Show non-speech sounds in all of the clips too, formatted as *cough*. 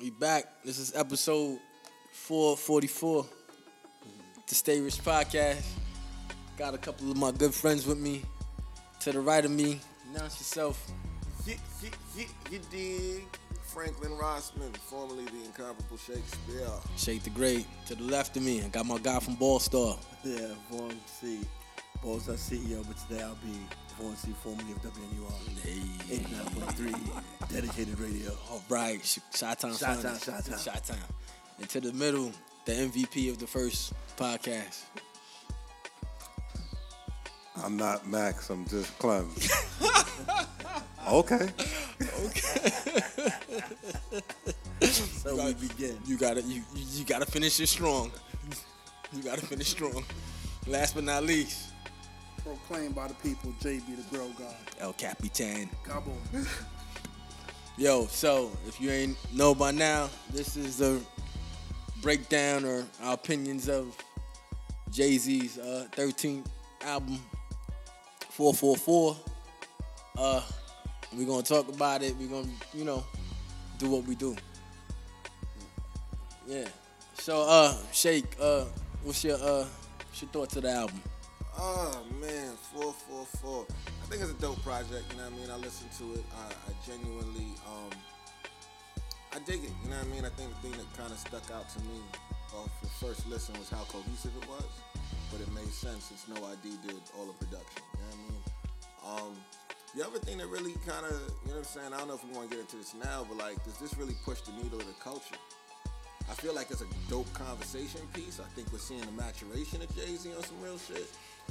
We back. This is episode 444. The Stay Rich Podcast. Got a couple of my good friends with me. To the right of me, announce yourself. You dig? Franklin Rossman, formerly the incomparable Shakespeare. Shake the Great. To the left of me, I got my guy from Ball Star. Yeah, Vaughn C. Balls CEO, but today I'll be Vaughn formerly of WNUR. Hey. 89.3, dedicated radio. All right, Sh- Shot Town. Shot Finest. Town, Shot Town. Shot Town. And to the middle, the MVP of the first podcast. I'm not Max. I'm just Clem. *laughs* okay. Okay. so we begin. You gotta you you you gotta finish it strong. You gotta finish strong. Last but not least, proclaimed by the people, JB the Grow God. El Capitan. Kaboom. *laughs* Yo, so if you ain't know by now, this is a breakdown or our opinions of Jay Z's uh, 13th album, 444. Uh, we're gonna talk about it. We're gonna, you know, do what we do. Yeah. So, uh, Shake, uh, what's your uh, what's your thoughts of the album? Oh man, 444. I think it's a dope project, you know what I mean? I listened to it. I, I genuinely, um, I dig it, you know what I mean? I think the thing that kind of stuck out to me off the first listen was how cohesive it was. But it made sense since No ID did all the production, you know what I mean? Um, the other thing that really kind of, you know what I'm saying? I don't know if we want to get into this now, but like, does this really push the needle of the culture? I feel like it's a dope conversation piece. I think we're seeing the maturation of Jay Z on some real shit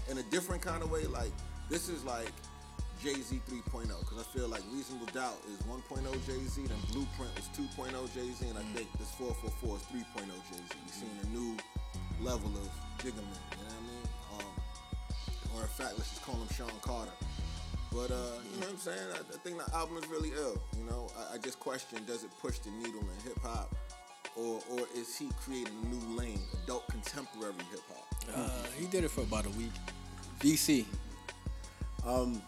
in a different kind of way. Like this is like Jay Z 3.0 because I feel like Reasonable Doubt is 1.0 Jay Z, then Blueprint was 2.0 Jay Z, and I think this 444 is 3.0 Jay Z. We're seeing a new level of Jigga Man. You know what I mean? Um, or in fact, let's just call him Sean Carter. But uh, you know what I'm saying? I, I think the album is really ill. You know, I, I just question: Does it push the needle in hip hop, or or is he creating a new lane, adult contemporary hip hop? Uh, he did it for about a week. DC. Um,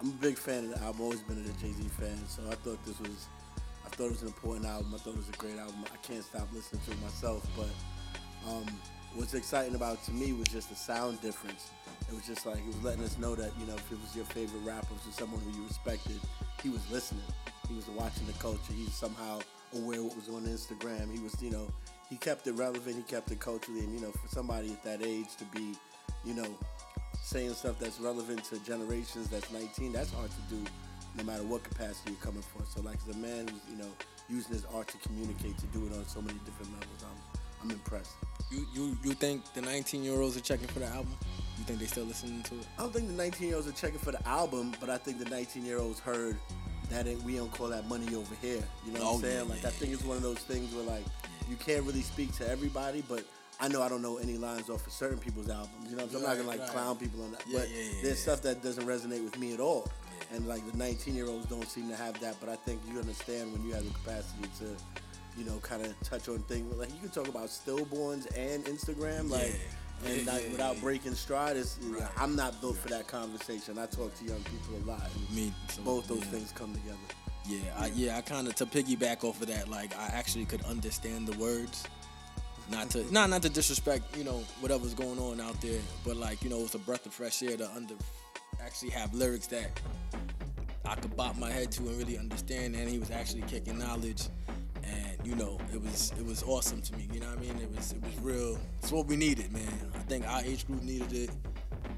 I'm a big fan of the album. I've always been a Jay Z fan, so I thought this was, I thought it was an important album. I thought it was a great album. I can't stop listening to it myself. But um, what's exciting about to me was just the sound difference. It was just like it was letting us know that you know if it was your favorite rapper or someone who you respected, he was listening. He was watching the culture. He was somehow aware what was on Instagram. He was you know he kept it relevant. He kept it culturally, and you know for somebody at that age to be, you know, saying stuff that's relevant to generations that's 19, that's hard to do no matter what capacity you're coming from. So like as a man who's, you know, using his art to communicate, to do it on so many different levels, I'm, I'm impressed. You you you think the 19 year olds are checking for the album? You think they still listening to it? I don't think the 19 year olds are checking for the album, but I think the 19 year olds heard that we don't call that money over here. You know what Oh, I'm saying? yeah, like yeah, I think it's one of those things where like you can't really speak to everybody, but I know I don't know any lines off of certain people's albums. You know, what I'm. Not gonna like right. clown people on that, Yeah, but yeah, yeah, there's stuff that doesn't resonate with me at all. And like the 19 year olds don't seem to have that, but I think you understand when you have the capacity to, you know, kind of touch on things. Like you can talk about stillborns and Instagram, like, and like, without breaking stride. It's, Right. I'm not built for that conversation. I talk to young people a lot. Me, so, both those things come together. Yeah, I, yeah. I kind of to piggyback off of that. Like I actually could understand the words. Not to *laughs* not not to disrespect you know whatever's going on out there, but like you know it's a breath of fresh air to under actually have lyrics that I could bop my head to and really understand. And he was actually kicking knowledge, and you know it was it was awesome to me. You know what I mean? It was it was real. It's what we needed, man. I think our age group needed it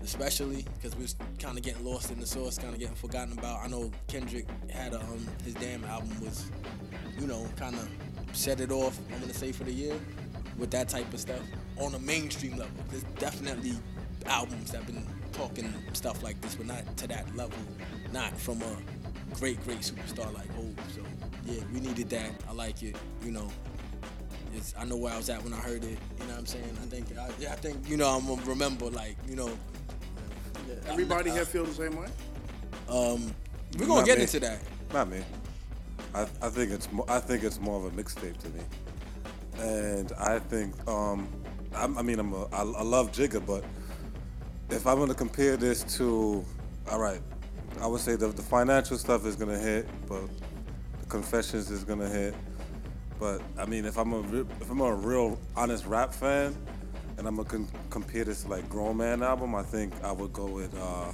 especially because we was kind of getting lost in the sauce, kind of getting forgotten about. I know Kendrick had a, um, his damn album was, you know, kind of set it off. I'm gonna say for the year with that type of stuff on a mainstream level. There's definitely albums that've been talking stuff like this, but not to that level, not from a great, great superstar like Hov. So yeah, we needed that. I like it. You know, it's, I know where I was at when I heard it. You know what I'm saying? I think I, I think you know I'm gonna remember like you know Everybody here feel the same way? um we're gonna Not get me. into that. Not me. I, I think it's mo- I think it's more of a mixtape to me, and I think um I'm, I mean I'm a, I, I love Jigga, but if I'm gonna compare this to all right, I would say the the financial stuff is gonna hit, but the confessions is gonna hit, But I mean, if I'm a re- if I'm a real honest rap fan, and I'm gonna con- compare this to like grown man album, I think I would go with uh,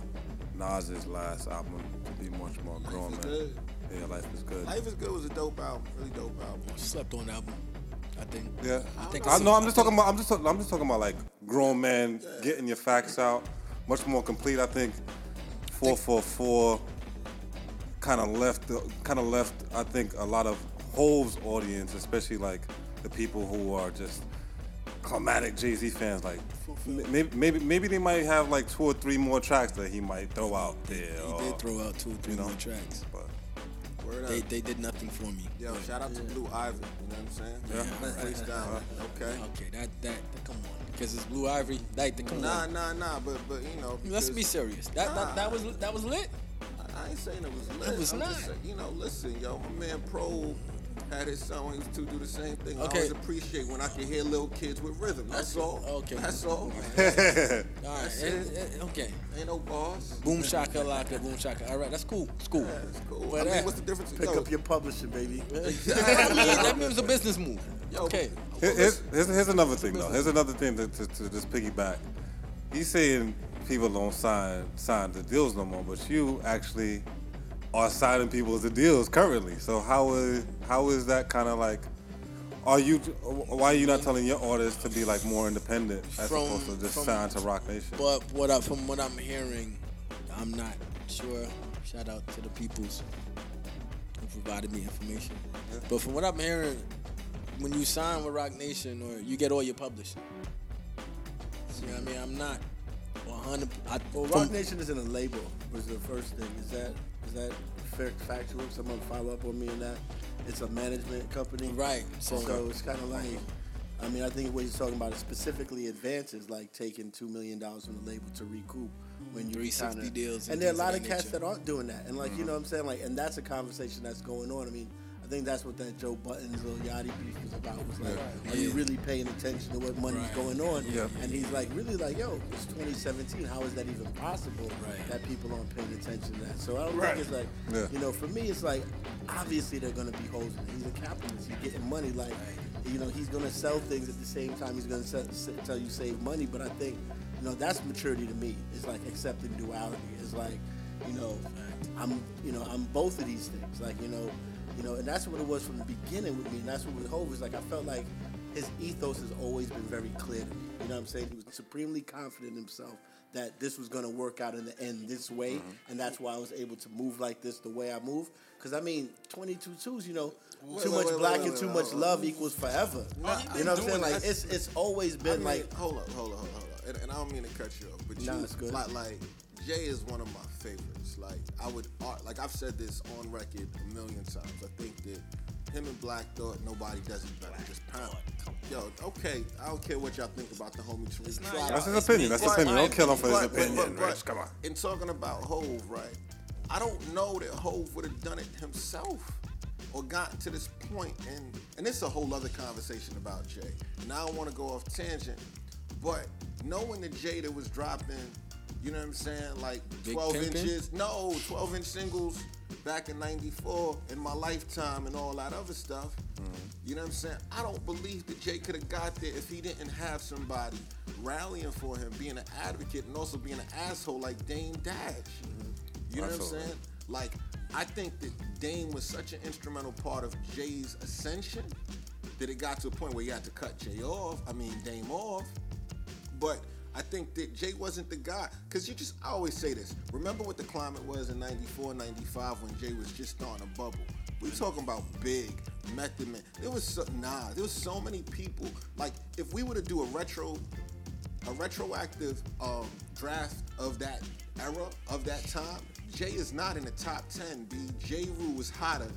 Nas's last album to be much more grown is man. Good. Yeah, life is good. Life is Good was a dope album, really dope album. Slept on album. I think. Yeah, I think I know. I'm just talking about. I'm just. talk- I'm just talking about like grown man getting your facts out, much more complete. I think four four four kind of left. Kind of left. I think a lot of Hove's audience, especially like the people who are just climatic Jay Z fans, like maybe maybe maybe they might have like two or three more tracks that he might throw out there. He or, did throw out two or three you know, more tracks. But Word up. They they did nothing for me. Yo, shout out to Blue Ivy. You know what I'm saying? Yeah. Freestyle. Uh-huh. Okay. Okay, that that, that come on, because it's Blue Ivory. Like, come Nah, on. nah, nah. But but you know. Let's be serious. That, that that was that was lit. I ain't saying it was lit. It was I'm not. Just saying, you know, listen, yo, my man Pro had his son when he was two do the same thing. I always appreciate when I can hear little kids with rhythm. That's all. Okay. That's all. All right, *laughs* That's it- it. it- okay. Ain't no boss. Boom shaka laka, boom shaka. All right, that's cool. It's cool. Yeah, it's cool. But I mean, that- what's the difference? Pick yo, up your publishing, baby. *laughs* I mean, that means a business move. yo, Okay. Here- Here's, here's, here's another thing though. Here's another thing to, to, to just piggyback. He's saying people don't sign sign the deals no more, but you actually are signing people to deals currently. So how is how is that kind of like? Are you why are you not telling your artists to be like more independent as From- opposed to just from- sign to Roc Nation? But what I, from what I'm hearing, I'm not sure. Shout out to the peoples who provided me information. But from what I'm hearing, when you sign with Roc Nation or you get all your publishing. See what I mean? I'm not 100. I, Well, from- Roc Nation isn't a label. Was the first thing. Is that is that factual? Someone follow up on me on that. It's a management company. Right, so- So, it's kind of like. I mean, I think what he's talking about is specifically advances, like taking two million dollars from the label to recoup when you 360 kinda, deals and And there are a lot of that cats nature. that aren't doing that, and like you mm-hmm. know what I'm saying, like, and that's a conversation that's going on. I mean. I think that's what that Joe Budden's Lil Yachty beef was about. Was like, are you really paying attention to what money's Right. going on? Yeah. And he's like, really like, yo, it's 2017. How is that even possible? Right. That people aren't paying attention to that. So I don't Right. think it's like, Yeah. you know, for me, it's like, obviously they're gonna be holding. He's a capitalist. He's getting money. Like, you know, he's gonna sell things at the same time. He's se- se- tell you save money. But I think, you know, that's maturity to me. It's like accepting duality. It's like, you know, I'm, you know, I'm both of these things. Like, you know, you know, and that's what it was from the beginning with me. And that's what with Hov is like. I felt like his ethos has always been very clear to me. You know what I'm saying? He was supremely confident in himself that this was going to work out in the end this way, Mm-hmm. and that's why I was able to move like this the way I move. Because I mean, 22 twos, you know, Wait, too wait, much wait, black wait, and wait, too wait, much hold on. love equals forever. Nah, you know what I'm saying? Like it's it's always I been mean, like hold up, hold up, hold up, hold up. And, and I don't mean to cut you off, but Nah, you, it's good. like, like Jay is one of my favorites. Like, I would, ar- like, I've said this on record a million times. I think that him and Black Thought, nobody does it better. Just pound. Yo, okay, I don't care what y'all think about the homie Tariq. That's his opinion. That's his opinion. Don't kill him for his but- but- opinion, but- Rich. Come on. In talking about Hove, right? I don't know that Hove would have done it himself or gotten to this point. And and this is a whole other conversation about Jay. And I don't want to go off tangent, but knowing the Jay that was dropping, you know what I'm saying, like Big 12 Pimpin'? inches, no, 12 inch singles back in '94 in my lifetime and all that other stuff. Mm-hmm. You know what I'm saying? I don't believe that Jay could have got there if he didn't have somebody rallying for him, being an advocate, and also being an asshole like Dame Dash. Mm-hmm. You know what I'm saying? Like, I think that Dame was such an instrumental part of Jay's ascension that it got to a point where you had to cut Jay off. I mean, Dame off. But I think that Jay wasn't the guy. Because you just, I always say this. Remember what the climate was in 94, 95 when Jay was just starting to bubble? We talking about big, Method Man. There was so, nah, there was so many people. Like, if we were to do a retro, a retroactive um, draft of that era, of that time, Jay is not in the top 10, B. J. Rue was hotter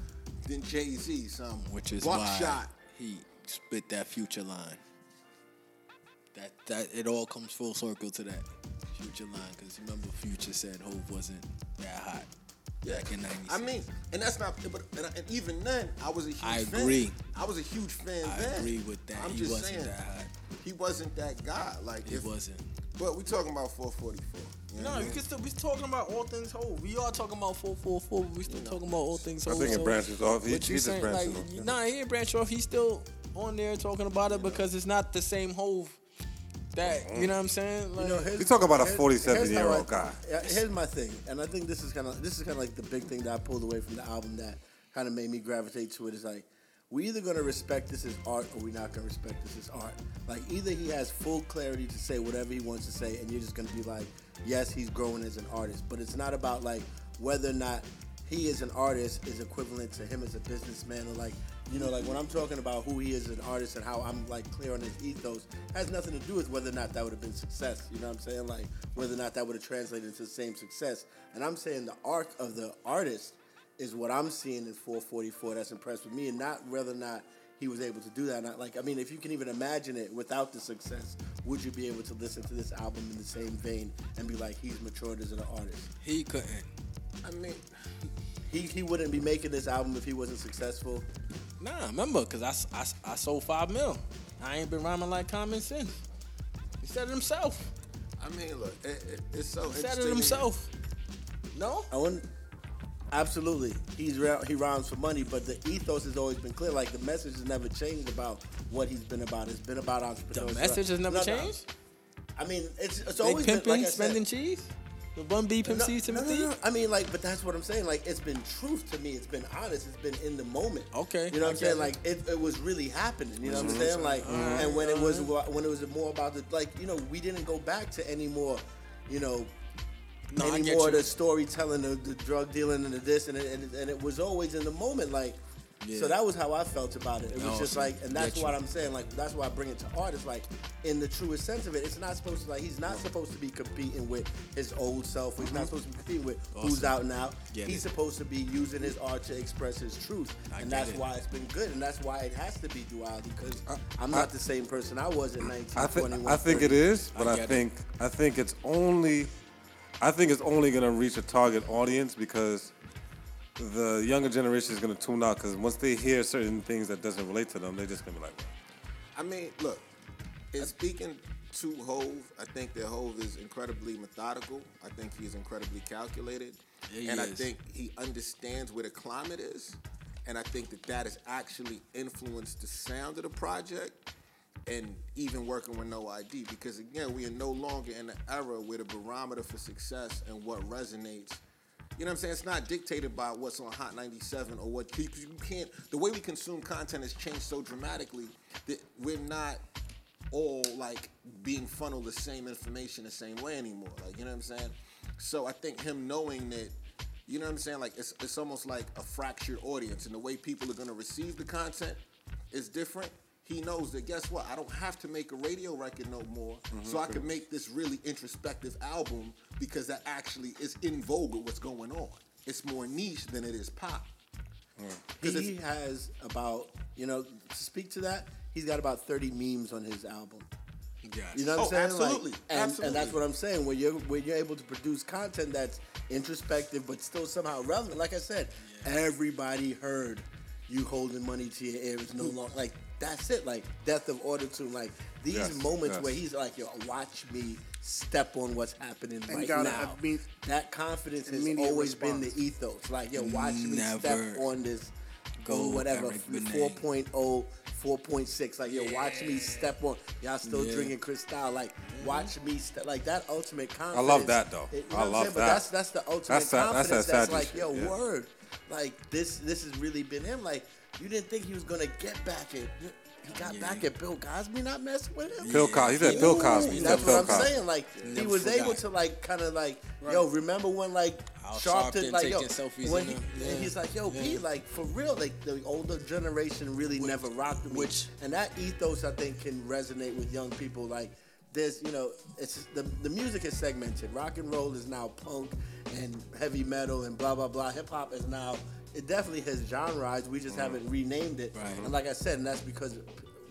than Jay-Z, son. which is Buckshot. why he spit that future line. That that it all comes full circle to that future line because remember Future said Hove wasn't that hot. back in '96. I mean, and that's not. But and, and even then, I was a huge. Fan. I fan. agree. I was a huge fan I then. agree with that. I'm He just wasn't saying, that hot. He wasn't that guy. Like He if, wasn't. But we talking about 444. You know No, what I you can still. We talking about all things whole. We are talking about four four four. But we still talking about all things I whole. think it so branches off. He- what he you just saying, branching like, off. Nah, he didn't branch off. He's still on there talking about it because it's not the same hove. That you mm-hmm. know what I'm saying? Like, You know, here's- You talk about a here's- 47 here's year how I- old guy. yeah, Here's my thing, and I think this is kind of this is kind of like the big thing that I pulled away from the album that kind of made me gravitate to it. Is like we either gonna respect this as art or we're not gonna respect this as art. Like either he has full clarity to say whatever he wants to say, and you're just gonna be like, yes, he's growing as an artist. But it's not about like whether or not he as an artist is equivalent to him as a businessman or like you know like when i'm talking about who he is as an artist and how i'm like clear on his ethos has nothing to do with whether or not that would have been success you know what i'm saying like whether or not that would have translated into the same success and i'm saying the arc of the artist is what i'm seeing in 444 that's impressed with me and not whether or not he was able to do that not like i mean if you can even imagine it without the success would you be able to listen to this album in the same vein and be like he's matured as an artist he couldn't. I mean, he, he wouldn't be making this album if he wasn't successful. Nah, remember, cause I, I, I sold five mil. I ain't been rhyming like common sense. He said it himself. I mean, look, it, it, it's so He said it himself. No. I wouldn't. Absolutely, he's he rhymes for money, but the ethos has always been clear. Like the message has never changed about what he's been about. It's been about entrepreneurship. The message has never No, no. changed. I mean, it's it's They always been pimping, like I said, spending cheese. The bun B pimp no, C no, Timothy. no, no. I mean, like, but that's what I'm saying. Like, it's been truth to me. It's been honest. It's been in the moment. Okay, You know what I'm saying? get Like, it, it was really happening. You know what I'm Mm-hmm. saying? Like, and when it was when it was more about the like, you know, we didn't go back to any more, you know, No, I any more you. the storytelling, the, the drug dealing, and the this, and it, and, and it was always in the moment. Like, Yeah. so that was how I felt about it. It was just like, and that's what. I'm saying. Like, that's why I bring it to art. It's like, in the truest sense of it, it's not supposed to like he's not supposed to be competing with his old self. He's not supposed to be competing with who's Mm-hmm. Out now. Get he's it. supposed to be using his art to express his truth, I and that's it. why it's been good, and that's why it has to be duality because I'm I- not the same person I was in 19, I think 21, I think 30. is, but I I, get it. think I think it's only I think it's only gonna reach a target audience because the younger generation is gonna tune out because once they hear certain things that doesn't relate to them, they're just gonna be like, I mean, look, in speaking to Hove, I think that Hove is incredibly methodical. I think he is incredibly calculated. Yeah, he and I think he understands where the climate is. And I think that that has actually influenced the sound of the project and even working with No ID. Because again, we are no longer in the era where the barometer for success and what resonates you know what I'm saying? It's not dictated by what's on Hot 97 or what you, you can't. The way we consume content has changed so dramatically that we're not all like being funneled the same information the same way anymore. Like you know what I'm saying? So I think him knowing that, you know what I'm saying? Like it's it's almost like a fractured audience, and the way people are gonna receive the content is different. He knows that guess what? I don't have to make a radio record no more, so I can make this really introspective album because that actually is in vogue with what's going on. It's more niche than it is pop. Mm. 'Cause He has about, you know, to speak to that, he's got about 30 memes on his album. You know what Oh, I'm saying? absolutely, Like, and, absolutely. and that's what I'm saying. When you're when you're able to produce content that's introspective but still somehow relevant. Like I said, everybody heard you holding money to your ear is no longer like that's it. Like death of Auto-Tune. Like these Yes, moments yes. where he's like, yo, watch me step on what's happening And right gotta now. have me- that confidence has immediate always been the ethos. Like, yo, watch me step on this go go whatever Eric 4.0 4.6 like yo watch me step on y'all still Yeah. drinking Cristal like mm-hmm. watch me step like that ultimate confidence I love that, though. It- you know I what I'm love saying? but that. that's that's the ultimate That's that- that's confidence that that's, Saji like yo yeah. word like this this has really been him like you didn't think he was gonna get back at he got back at Bill Cosby not messing with him Bill Cosby. He said Bill Cosby. He that's what Bill I'm Cosby. saying. Like he Never was able to like kind of like, yo, remember when like Al Sharpton like yo, selfies when he, the- and yeah. he's like, yo, B, Yeah. like for real, like the older generation really never rocked with me. which- and that ethos I think can resonate with young people. Like there's, you know, it's the the music is segmented. Rock and roll is now punk and heavy metal and blah blah blah. Hip hop is now. It definitely has genres. We just haven't renamed it. Right. And like I said, and that's because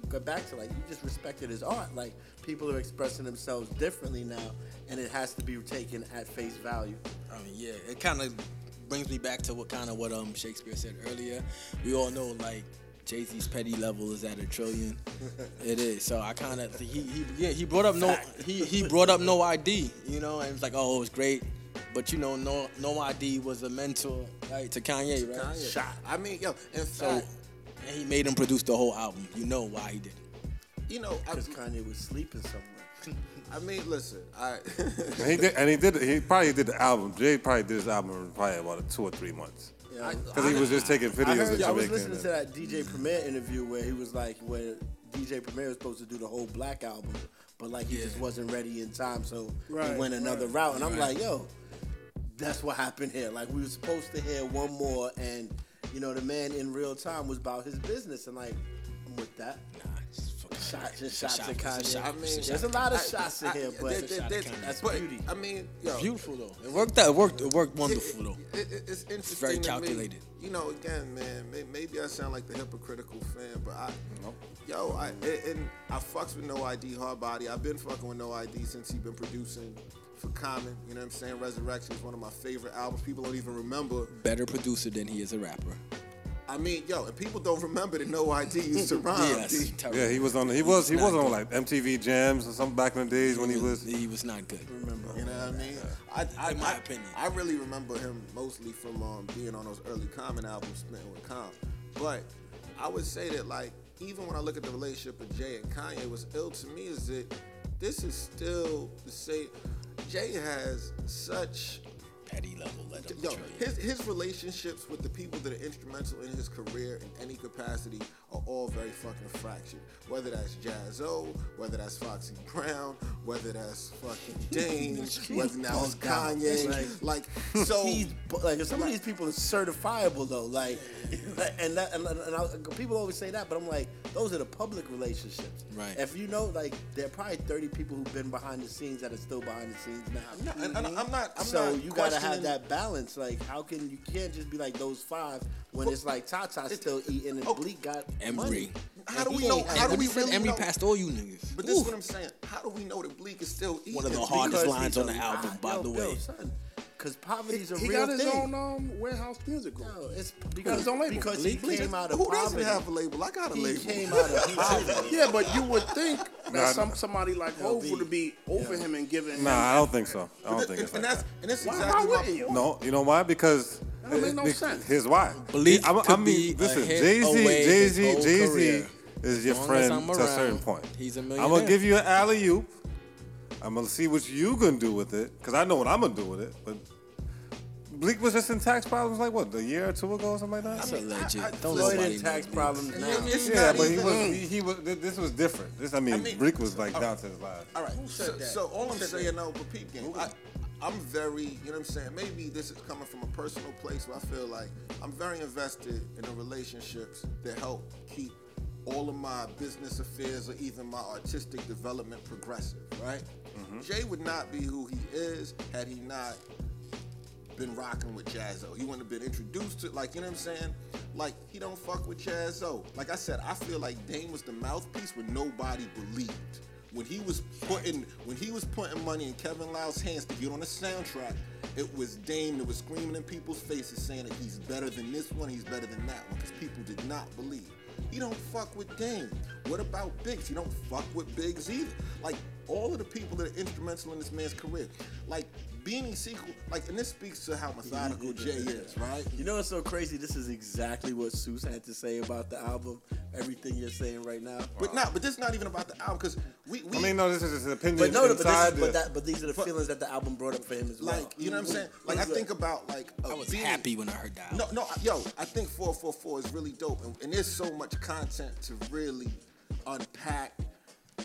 go back to like you just respected his art. Like people are expressing themselves differently now, and it has to be taken at face value. I mean, yeah, it kind of brings me back to what kind of what um Shakespeare said earlier. We all know like Jay Z's petty level is at a trillion. *laughs* it is. So I kind of he he yeah he brought up no he he brought up no ID. You know, and it's like oh it was great. But you know, no no ID was a mentor, right, to Kanye, right? Kanye. Shot. I mean, yo, in So, fact, and he made him produce the whole album. You know why he did it. you know, I, Because Kanye was sleeping somewhere. *laughs* I mean, listen, I And he did, and he did. He probably did the album. Jay probably did his album in probably about two or three months Yeah. because he was just taking I videos heard. of I was listening to that DJ Premier interview where he was like, where DJ Premier was supposed to do the whole Black album, but like he just wasn't ready in time, so he went another right. route. And I'm like, yo, that's what happened here. Like we were supposed to hear one more, and you know the man in real time was about his business, and like I'm with that. Nah, just Shots, just shots shot, at it's a Kanye. shot, I mean, a There's a lot of I- shots in I- here, there- but there- there- that's but, beauty. I mean, yo, beautiful though. It worked out. It worked. It worked wonderful though. It, it, it's interesting. very to me. calculated. You know, again, man. May, maybe I sound like the hypocritical fan, but I, yo, I and, and I fucks with No ID Hard Body. I've been fucking with No ID since he been producing for Common. You know what I'm saying? Resurrection is one of my favorite albums. People don't even remember. Better producer than he is a rapper. I mean, yo, and people don't remember that No ID used to rhyme. yes, Yeah, he was on. He was. He wasn't on like MTV Jams or something back in the days when he was. He was not good. remember. You know what I mean? I, I, In my I- opinion. I really remember him mostly from um, being on those early Common albums, spitting with Com. But I would say that, like, even when I look at the relationship of Jay and Kanye, what's ill to me is that this is still the same. Jay has such Petty level. Let him Yo, his his relationships with the people that are instrumental in his career in any capacity are all very fucking fractured. Whether that's Jaz-O, whether that's Foxy Brown, whether that's fucking *laughs* Dame, whether now it's. Kanye. Like, *laughs* so He's like some of these people are certifiable though. Like, *laughs* and that and, and I, people always say that, but I'm like, those are the public relationships. Right. If you know, like, there are probably 30 people who've been behind the scenes that are still behind the scenes now. No, and- and I'm not- I'm so not you gotta have that balance. Like, how can you can't just be like those five when it's like Tata still eating and Oh, Bleak got Emery. money. How do we know- ain't how do we he said, really Emery know? passed all you niggas. But this is what I'm saying. How do we know that Bleak is still eating? One of the hardest lines on the album, by the way. Son, Cause poverty's a real he real got his thing. own um, warehouse music group. No, it's got because, his own label. because Bleak- he Bleak- came out of Who poverty. doesn't have a label? I got a he label. came out of *laughs* poverty. Yeah, but you would think that Nah, some somebody like Hov would be over Yeah. him and giving him. Nah, I don't think so. I don't th- think and, it's and like that's that. and that's Why- exactly why my wouldn't you? No, you know why? Because That don't make no be- sense. Here's why. Bleak I'm, could I mean, be a listen, Jay Z, away Jay his Z, Jay Z career. is your As long as friend I'm to a certain point. he's a I'm gonna give you an alley oop. I'm gonna see what you gonna do with it, cause I know what I'm gonna do with it. But Bleak was just in tax problems like what, a year or two ago or something like that. That's mean, a legit. I- I- Don't Floyd nobody in tax Bleak. problems And now. it- it's yeah, not but he was he, he was. This was different. This I mean, I mean- Bleak was like uh, down to his last. All right. Who So, that? so all I'm saying now, but peep game. I, I'm very, you know what I'm saying? Maybe this is coming from a personal place where I feel like I'm very invested in the relationships that help keep all of my business affairs or even my artistic development progressive, right? Mm-hmm. Jay would not be who he is had he not been rocking with Jaz-O. He wouldn't have been introduced to like you know what I'm saying? Like he don't fuck with Jaz-O. Like I said, I feel like Dame was the mouthpiece when nobody believed. When he was putting when he was putting money in Kevin Liles' hands to get on the soundtrack, it was Dame that was screaming in people's faces saying that he's better than this one, he's better than that one, because people did not believe. He don't fuck with Dame. What about Biggs? He don't fuck with Biggs either. Like all of the people that are instrumental in this man's career, like Beanie Sigel, like, and this speaks to how methodical Jay is, *laughs* right? You know what's so crazy? This is exactly what Seuss had to say about the album. Everything you're saying right now. But not, but this is not even about the album because we, we I mean, no, this is his opinion But no, no, but, this inside is, but, that, but these are the feelings that the album brought up for him as well. like, you know what I'm saying? Like, I think about like, a I was Beanie- happy when I heard that. No, no, yo, I think 444 is really dope, and, and there's so much content to really unpack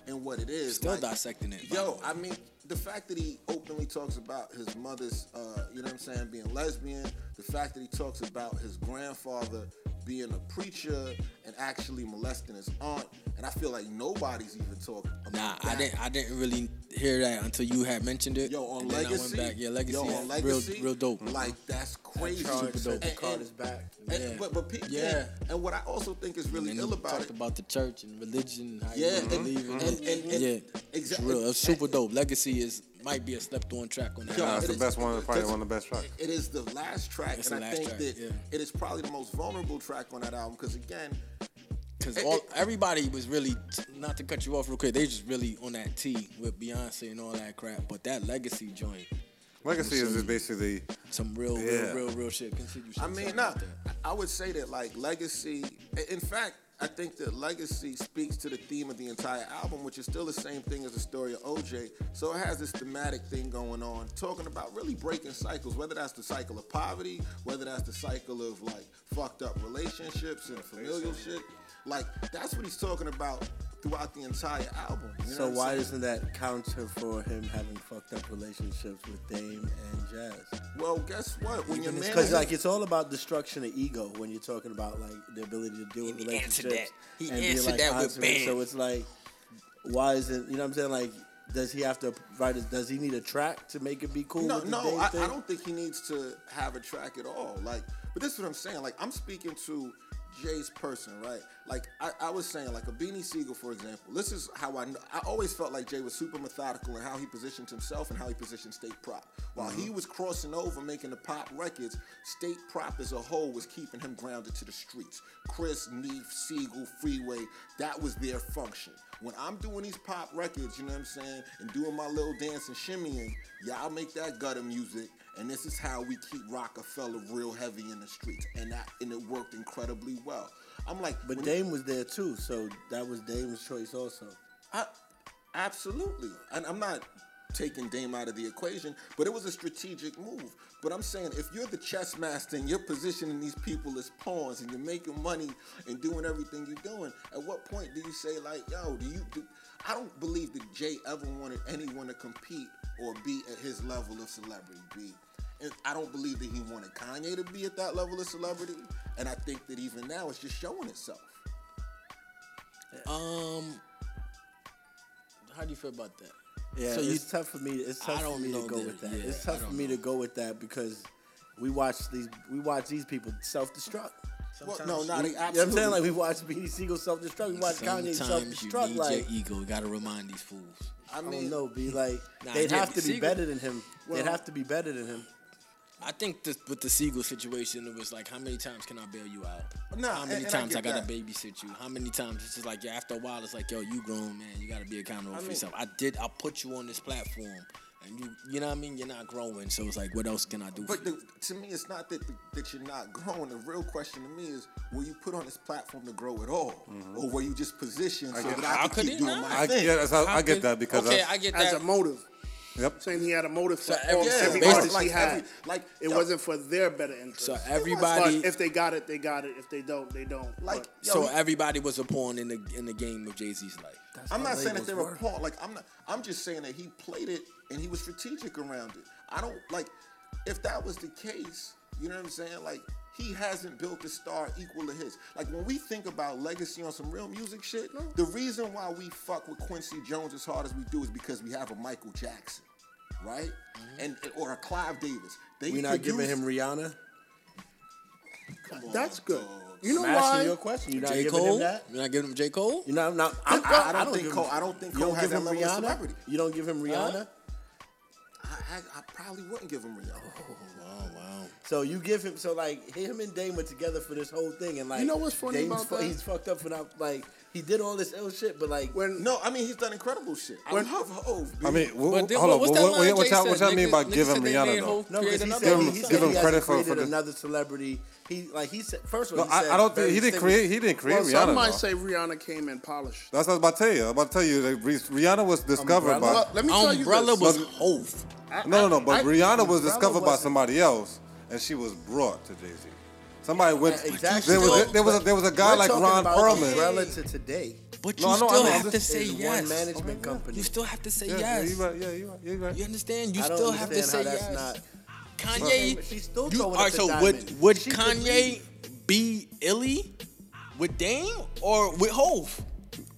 and what it is. Still like, dissecting it, Yo. I mean, the fact that he openly talks about his mother's, uh, you know what I'm saying, being lesbian, the fact that he talks about his grandfather being a preacher and actually molesting his aunt, and I feel like nobody's even talking about Nah, that. I didn't. I didn't really hear that until you had mentioned it. Yo, on and then Legacy, I went back. Yeah, Legacy. Yo, yeah, on Legacy, real, real dope. Like mm-hmm. that's crazy. Charge said the And- card and- is back. and- Yeah. But but pe- Yeah. and, and what I also think is really and then ill about talked it. about the church and religion. How Yeah, you and- believe in and- it. and- and- yeah, exactly. It's real. It's super dope. Legacy is might be a slept on track on that. Yo, Nah, that's it the is- best one. Probably one of the best tracks. It is the last track, It's and the I think track, that yeah. it is probably the most vulnerable track on that album. Because again, Because all it- everybody was really not to cut you off real quick. They just really on that T with Beyonce and all that crap. But that legacy joint, Legacy is just basically some real, Yeah. real, real, real shit. Continue. I mean, something nah, like. I would say that like Legacy. In fact, I think that Legacy speaks to the theme of the entire album, which is still the same thing as the story of OJ. So it has this thematic thing going on, talking about really breaking cycles, whether that's the cycle of poverty, whether that's the cycle of like fucked up relationships and familial shit. Like that's what he's talking about throughout the entire album. You know So why saying? doesn't that counter for him having fucked up relationships with Dame and Jazz? Well, guess what? When your man Because like it's all about destruction of ego when you're talking about like the ability to deal with And he answered relationships. that. He and being, answered like, that with consummate. bam. So it's like, why isn't you know what I'm saying? Like, does he have to write? A, does he need a track to make it be cool? No, no, I. I don't think he needs to have a track at all. Like, but this is what I'm saying. Like, I'm speaking to Jay's person, right? Like, I, I was saying, like a Beanie Sigel, for example. This is how I know. I always felt like Jay was super methodical in how he positioned himself and how he positioned State Prop. While he mm-hmm. was crossing over, making the pop records, State Prop as a whole was keeping him grounded to the streets. Chris, Neef, Sigel, Freeway, that was their function. When I'm doing these pop records, you know what I'm saying, and doing my little dance and shimmying, y'all make that gutter music, and this is how we keep Roc-A-Fella real heavy in the streets, and that and it worked incredibly well. I'm like, But Dame was there too, so that was Dame's choice also. I, absolutely, and I'm not taking Dame out of the equation, but it was a strategic move. But I'm saying if you're the chess master and you're positioning these people as pawns and you're making money and doing everything you're doing, at what point do you say like, yo, do you? Do, I don't believe that Jay ever wanted anyone to compete or be at his level of celebrity. Be. And I don't believe that he wanted Kanye to be at that level of celebrity. And I think that even now it's just showing itself. Um, how do you feel about that? Yeah, So you- it's tough for me. It's I tough for don't me to go that- with that. yeah, it's tough for me know. to go with that because we watch these we watch these people self destruct. Well, no, no, they You know what I'm saying? Like we watch Beanie Sigel self destruct. We watch Kanye self Sometimes you destruct. need Like your ego. You gotta remind these fools. I I mean, don't know. Be like Nah, they'd have to be Sigel- better than him. they'd have to be better than him. I think this, with the Sigel situation, it was like, how many times can I bail you out? Nah, how many and- and times I, get gotta that. babysit you? How many times it's just like, yeah, after a while, it's like, yo, you grown man, you gotta be accountable I for mean- yourself. I did, I put you on this platform, and you, you know what I mean? You're not growing, so it's like, what else can I do? But for the, to me, it's not that that you're not growing. The real question to me is, were you put on this platform to grow at all, mm-hmm. or were you just positioned so get- that how I could could keep doing not. my I, thing? yeah, that's how, How I get could- that because okay, I, I get as a motive. Yep. Saying he had a motive for So all, every- every artist like he had. every- like, it yo- wasn't for their better interest. so but everybody, if they got it, they got it. If they don't, they don't. Like, But- yo, so he- everybody was a pawn in the in the game of Jay Z's life. That's I'm not saying that they were work. pawn. Like I'm not. I'm just saying that he played it and he was strategic around it. I don't like if that was the case. You know what I'm saying? Like he hasn't built a star equal to his. Like when we think about legacy on some real music shit, the reason why we fuck with Quincy Jones as hard as we do is because we have a Michael Jackson, right? Mm-hmm. And or a Clive Davis. They We not giving him Rihanna. Come on, That's good. You know I'm asking why? you a question. You're not J giving Cole, him that. you're not giving him J Cole. You're not. not I, I- I don't don't think Cole- I don't think you Cole don't has that him level of Rihanna. celebrity. You don't give him Rihanna. I, I, I probably wouldn't give him Rihanna. Oh, oh wow. wow. So you give him so like him and Dame were together for this whole thing, and like You know what's funny Dame's about fu- that? He's fucked up for not like he did all this ill shit, but like When No, I mean he's done incredible shit. I When- love Hove. I mean, wh- But then, hold on. what's What, that what, line what, Jay y'all, what y'all mean by Niggas- give niggas him said they Rihanna though? No, because he said, Give he, him- he give him credit for- for created another celebrity. He like he said first of No, all, he I, said I don't think he didn't create. He didn't create well, some might though. say Rihanna came in polished. That's what I was about to tell you. I'm about to tell you that Rihanna was discovered Umbrella? By. let me tell you Umbrella this. was But- Hove. No, no, no. But I- Rihanna was discovered by somebody else, and she was brought to Jay Z. Somebody went. Yeah, exactly. There was a, there was a, there was a guy We're like Ron about Perlman. Umbrella to today. But you I know, still know, have to say yes. one management oh company. You still have to say Yeah, yes. yeah, you're right. Yeah, you're right. You're right. You understand? You I don't still have to understand say that's yes. not. Kanye, But she's still you, throwing all up right, the so would diamond. would She Kanye leave. be illy with Dame or with Hove?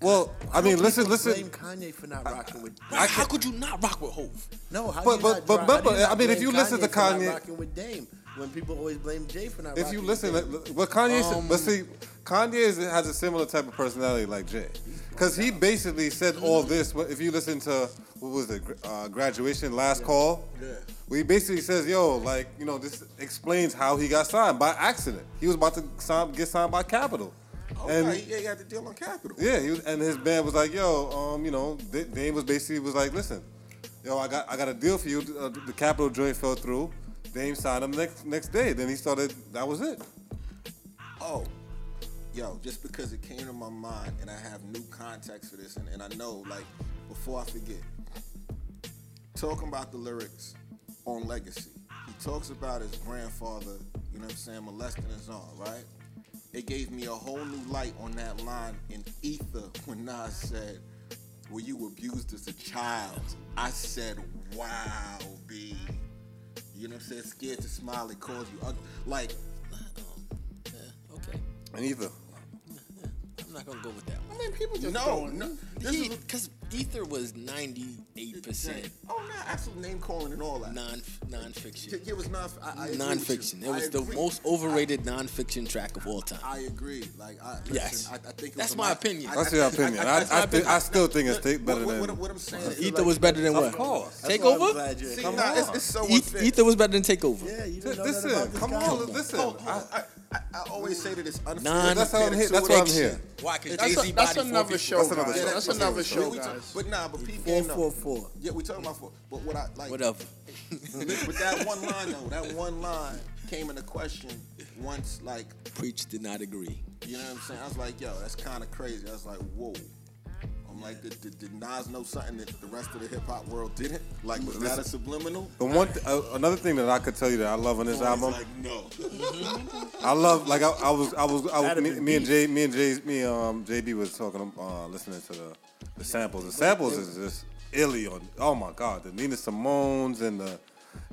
Well, I mean, listen, listen. Blame Kanye for not rocking with. Right, how could you not rock with Hove? No, how But- you but- not but dra- how remember, I mean, if blame you listen to for not Kanye- rocking with Dame, when people always blame Jay for not If rocking you with listen, Dame. like, what Kanye said, but see, Kanye is, has a similar type of personality like Jay, because he basically said all this. but If you listen to what was it, uh, graduation last call, Yeah. where he basically says, "Yo, like you know, this explains how he got signed by accident. He was about to sign, get signed by Capitol, And he had the deal on Capitol. yeah, he was, and his band was like, "Yo, um, you know, Dame was basically was like, listen, yo, I got I got a deal for you. Uh, the Capitol joint fell through. Dame signed him next next day. Then he started. That was it. Oh, yo, just because it came to my mind and I have new context for this, and, and I know, like, before I forget, talking about the lyrics on Legacy, he talks about his grandfather, you know what I'm saying, molesting his arm, right? It gave me a whole new light on that line in Ether when Nas said, Were you abused as a child? I said, Wow, B. You know what I'm saying? Scared to smile, it calls you ugly. Like, Yeah, okay. And either. I'm not gonna go with that one. I mean, people just no, no. This is Because Ether was 98% Oh no, actual name calling and all that. non non-fiction. It was not. I, I agree with Non-fiction. you. It I was the agree. most overrated non-fiction track of all time. I, I agree. Like, I, listen, Yes. I, I think it That's was my a- opinion. That's your opinion. I, I, that's my thi- I still think it's take better what, than. what, what I'm saying. is Ether like- was better than Of what? course. That's why I'm Takeover? See, Come nah, on. it's, it's so Eth- unfair. Ether was better than Takeover. Yeah, you Li- didn't know that about Listen, this come guy? on, listen. Hold, I, hold, I, I, I always say that it's unfair. Non- that's how I'm here. That's why I'm here. Why? Because That's, Jay-Z a, that's another show, That's another show. That's That's another another show, We talk- guys. But nah, but people Four, know. four, four. Yeah, we talking about four. But what I like. Whatever. *laughs* But that one line though, that one line came into question once, like Preach did not agree. You know what I'm saying? I was like, yo, that's kind of crazy. I was like, whoa. I'm like, did, did, did Nas know something that the rest of the hip hop world didn't? Like, was that a subliminal? the one, th- uh, another thing that I could tell you that I love on this Or he's album, like, no. *laughs* I love like I, I was I was I was me, me and. Jay me and Jay me um JB was talking uh listening to the, the samples. The samples is just illy on. Oh my god, the Nina Simone's and the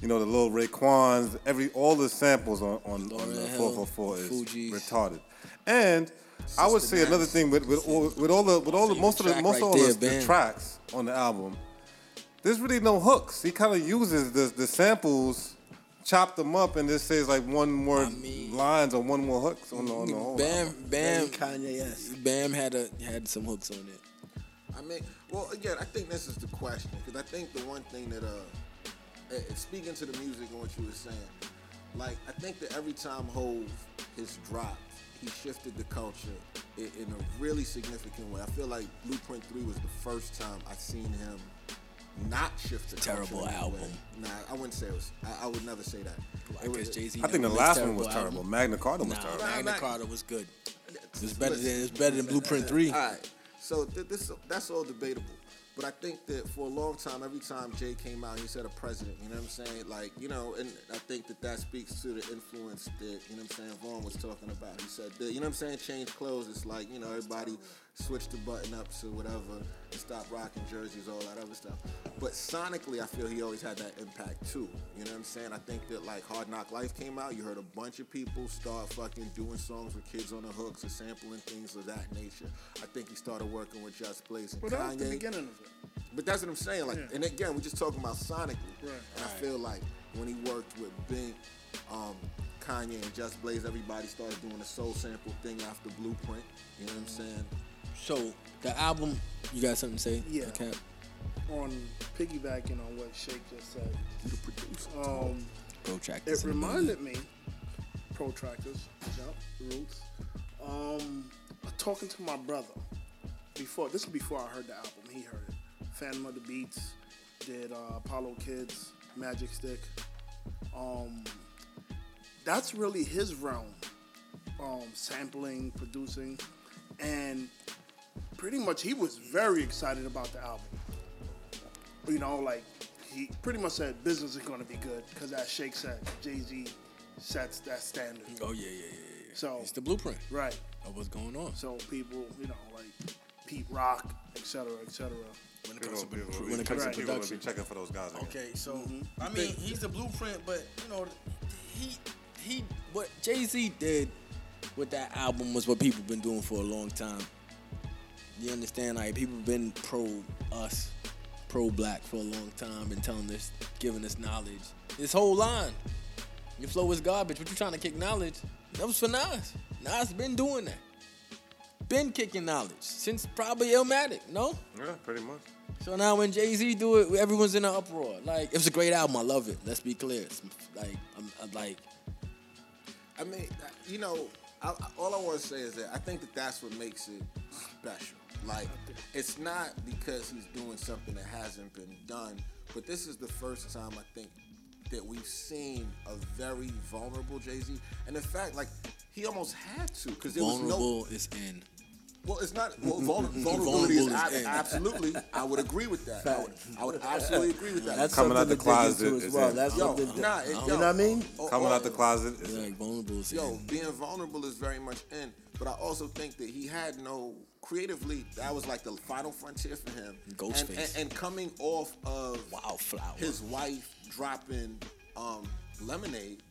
you know the little Raekwons, every all the samples on on, on the four four four is Fugees. retarded. And I would say another thing with with all, with all the with all the most of the most right of all there, the, the tracks on the album. There's really no hooks. He kind of uses the the samples, chop them up, and just says like one more I mean- lines or one more hooks on the, on the whole. Bam, album. Bam, Kanye, yes. Bam had a had some hooks on it. I mean, well, again, I think this is the question because I think the one thing that, uh, eh, eh, speaking to the music and what you were saying, like I think that every time Hove has dropped, he shifted the culture in, in a really significant way. I feel like Blueprint Three was the first time I seen him not shift the Terrible culture in a album. way. Nah, I wouldn't say it was. I, I would never say that. It was- Because Jay Z. I think the last one was terrible. Magna Carta was Nah, terrible. Magna. Carta was good. It was better than it's better than Blueprint Three. All right. So th- this that's all debatable. But I think that for a long time, every time Jay came out, he said a president. You know what I'm saying? Like, you know, and I think that that speaks to the influence that, you know what I'm saying, Vaughn was talking about. He said, that, you know what I'm saying, change clothes. It's like, you know, everybody switch the button ups or whatever and stop rocking jerseys, all that other stuff. But sonically, I feel he always had that impact too. You know what I'm saying? I think that like Hard Knock Life came out, you heard a bunch of people start fucking doing songs with kids on the hooks or sampling things of that nature. I think he started working with Just Blaze and Well, that was the beginning of it. But that's what I'm saying. Like, Yeah. and again, we're just talking about sonically. Right. And I feel like when he worked with Bink, um, Kanye, and Just Blaze, everybody started doing the soul sample thing after Blueprint. You know what I'm saying? So the album, you got something to say? Yeah. Cap? On piggybacking on what Shake just said, You the producer. um, Protractors. it reminded me, protractors, yep, roots. Um, talking to my brother before. This is before I heard the album. He heard it. Phantom of the Beats did uh, Apollo Kids, Magic Stick. Um, that's really his realm. Um, sampling, producing, and pretty much he was very excited about the album. You know, like he pretty much said business is going to be good because as Shake said, Jay Z sets that standard. Oh yeah, yeah, yeah, yeah. So It's the blueprint right. of what's going on. So people, you know, like Pete Rock, et cetera, et cetera. When it People, comes to, people, when it comes to Right. people will be checking for those guys. Again. Okay, so mm-hmm. I mean, he's the blueprint, but you know, he he what Jay Z did with that album was what people been doing for a long time. You understand? Like people've been pro us, pro black for a long time, and telling us, giving us knowledge. This whole line, your flow is garbage. What you're trying to kick knowledge? That was for Nas. Nas been doing that. been kicking knowledge since probably Illmatic, no? Yeah, pretty much. So now when Jay Z do it, everyone's in an uproar. Like it was a great album. I love it. Let's be clear. It's like I'm, I'm like I mean, you know, I, I, all I want to say is that I think that that's what makes it special. Like, it's not because he's doing something that hasn't been done, but this is the first time I think that we've seen a very vulnerable Jay Z. And in fact, like, he almost had to because there was no. vulnerable is in. Well, it's not well, vul- *laughs* vulnerability is, Vulnerable is in. absolutely. I would agree with that. I would, I would absolutely agree with that. That's Coming out something the to dig closet into as is well. That's yo, something. nah, that, it, you know what I mean? oh, Coming oh, out the closet is Like vulnerable is Yo, in. being vulnerable is very much in, but I also think that he had no creatively. That was like the final frontier for him. Ghostface. and, and, and coming off of Wildflower. his wife dropping um, lemonade.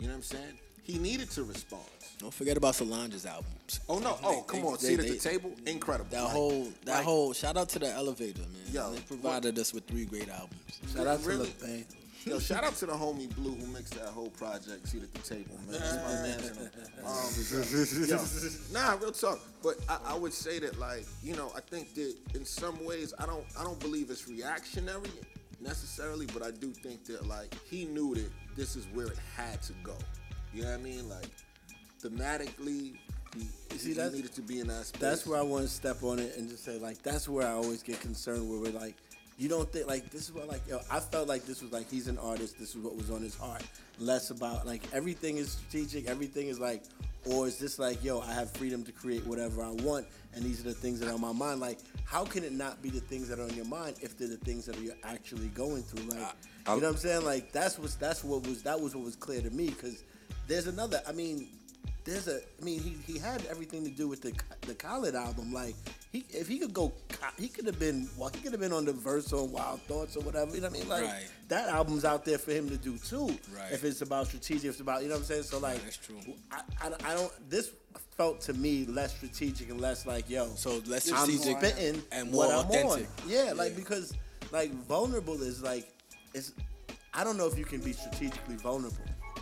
You know what I'm saying? He needed to respond. Don't forget about Solange's albums. Oh no! Oh come they- on! they- Seat at the table, incredible. That Like- whole that like, whole shout out to the elevator, man. Yo, they provided us with three great albums. Shout out to Really? Lil Babe. Yo, shout out to the homie Blue who mixed that whole project. Seat at the table, man. That's my man. Um, yo, nah, real talk. But I, I would say that, like, you know, I think that in some ways, I don't, I don't believe it's reactionary necessarily, but I do think that, like, he knew that this is where it had to go. You know what I mean? Like, thematically, he, see, he needed to be in that space. That's where I want to step on it and just say like that's where I always get concerned where we're like, you don't think like this is what like yo I felt like this was like he's an artist. This is what was on his heart. Less about like everything is strategic. Everything is like, or is this like yo I have freedom to create whatever I want and these are the things that are on my mind. Like how can it not be the things that are on your mind if they're the things that you're actually going through? Like I- you know what I'm saying? Like that's what that's what was that was what was clear to me because there's another. I mean there's a. I mean, he, he had everything to do with the the Khaled album. Like he, if he could go, he could have been. Well, he could have been on the verse on Wild Thoughts or whatever. You know what I mean? Like Right. that album's out there for him to do too. Right. If it's about strategic, if it's about you know what I'm saying. So like, that's true. I, I, I don't. This felt to me less strategic and less like yo. So less I'm strategic spitting and what more I'm authentic. on. Yeah, like because like vulnerable is like it's. I don't know if you can be strategically vulnerable.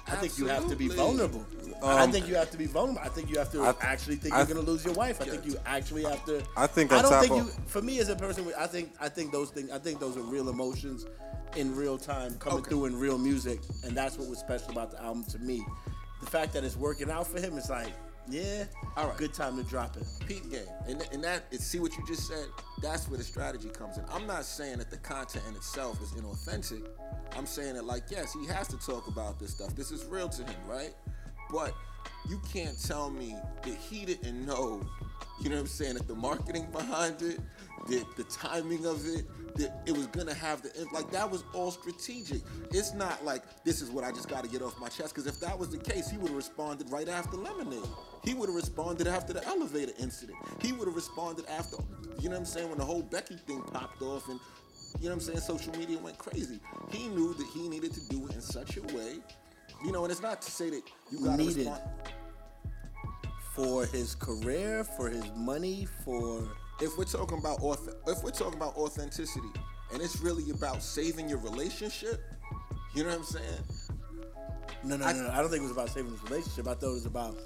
I think you have to be Absolutely. vulnerable. I Um, think you have to be vulnerable. I think you have to I- actually think I- you're gonna lose your wife. I think you actually have to. I think I don't top think of- you. For me as a person, I think I think those things. I think those are real emotions in real time coming Okay. through in real music, and that's what was special about the album to me. The fact that it's working out for him is like, yeah, All right. good time to drop it. peep game. And, and that see what you just said. That's where the strategy comes in. I'm not saying that the content in itself is inauthentic. I'm saying that like yes, he has to talk about this stuff. This is real to him, right? But you can't tell me that he didn't know. You know what I'm saying? That the marketing behind it, that the timing of it, that it was gonna have the like that was all strategic. It's not like this is what I just got to get off my chest. Because if that was the case, he would have responded right after Lemonade. He would have responded after the elevator incident. He would have responded after, you know what I'm saying, when the whole Becky thing popped off and, you know what I'm saying, social media went crazy. He knew that he needed to do it in such a way, you know, and it's not to say that you got to Needed. respond. For his career, for his money, for If we're talking about auth- if we're talking about authenticity, and it's really about saving your relationship, you know what I'm saying? No, no, I- no, no. I don't think it was about saving this relationship. I thought it was about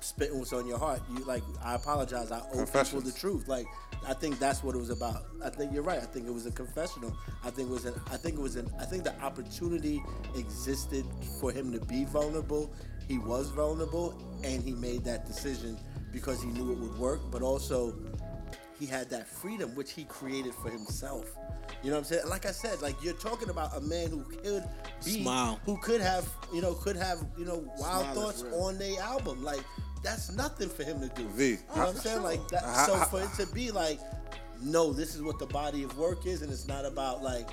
spitting what's on your heart. You like, I apologize. I owe people the truth. Like, I think that's what it was about. I think you're right. I think it was a confessional. I think it was an. I think it was an. I think the opportunity existed for him to be vulnerable. He was vulnerable, and he made that decision because he knew it would work. But also, he had that freedom which he created for himself. You know what I'm saying? Like I said, like you're talking about a man who could be Smile. who could have, you know, could have, you know, wild Smile thoughts on their album. Like that's nothing for him to do. V, You know what I'm saying? Like that uh, so uh, for it to be like, no, this is what the body of work is, and it's not about like